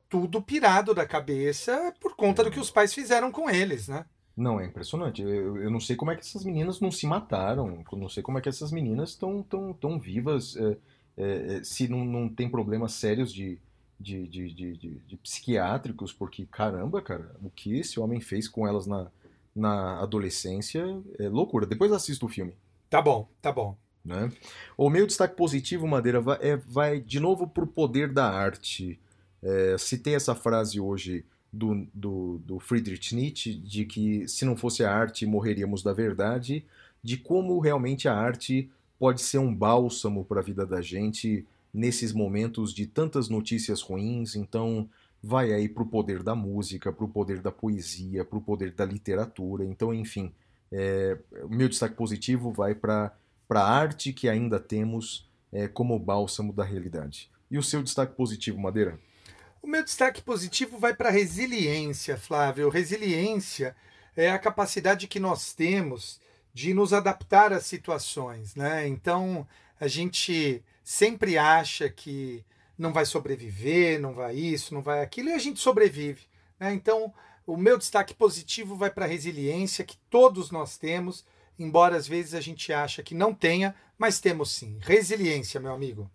tudo pirado da cabeça por conta do que os pais fizeram com eles, né? Não, é impressionante. Eu, eu não sei como é que essas meninas não se mataram. Eu não sei como é que essas meninas estão tão, tão vivas. é, é, é, se não, não tem problemas sérios de, de, de, de, de- psiquiátricos, porque caramba, cara, o que esse homem fez com elas na, na adolescência é loucura. Depois assista o filme. Tá bom, tá bom. né? O meu destaque positivo, Madeira, vai, é- vai de novo pro poder da arte. É, citei essa frase hoje do, do, do Friedrich Nietzsche, de que se não fosse a arte, morreríamos da verdade, de como realmente a arte pode ser um bálsamo para a vida da gente nesses momentos de tantas notícias ruins. Então, vai aí pro poder da música, pro poder da poesia, pro poder da literatura. Então, enfim, é, o meu destaque positivo vai para para a arte que ainda temos é, como bálsamo da realidade. E o seu destaque positivo, Madeira? O meu destaque positivo vai para resiliência, Flávio. Resiliência é a capacidade que nós temos de nos adaptar às situações, né? Então, a gente sempre acha que não vai sobreviver, não vai isso, não vai aquilo, e a gente sobrevive. né? Então, o meu destaque positivo vai para a resiliência que todos nós temos, embora às vezes a gente acha que não tenha, mas temos sim. Resiliência, meu amigo.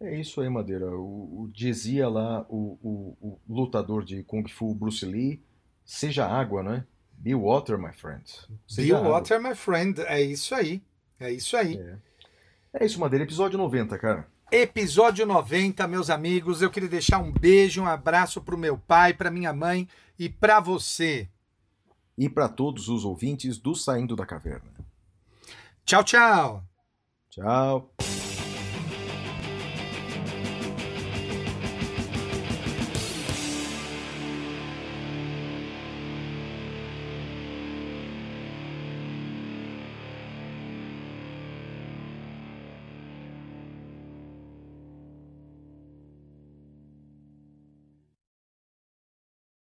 É isso aí, Madeira. O, o- dizia lá o, o- o lutador de Kung Fu, Bruce Lee, seja água, né? Be water, my friend. Be Seja água. water, my friend. É isso aí. É isso aí. É isso, Madeira. Episódio 90, cara. Episódio 90, meus amigos. Eu queria deixar um beijo, um abraço pro meu pai, pra minha mãe e pra você. E para todos os ouvintes do Saindo da Caverna. Tchau, tchau. Tchau.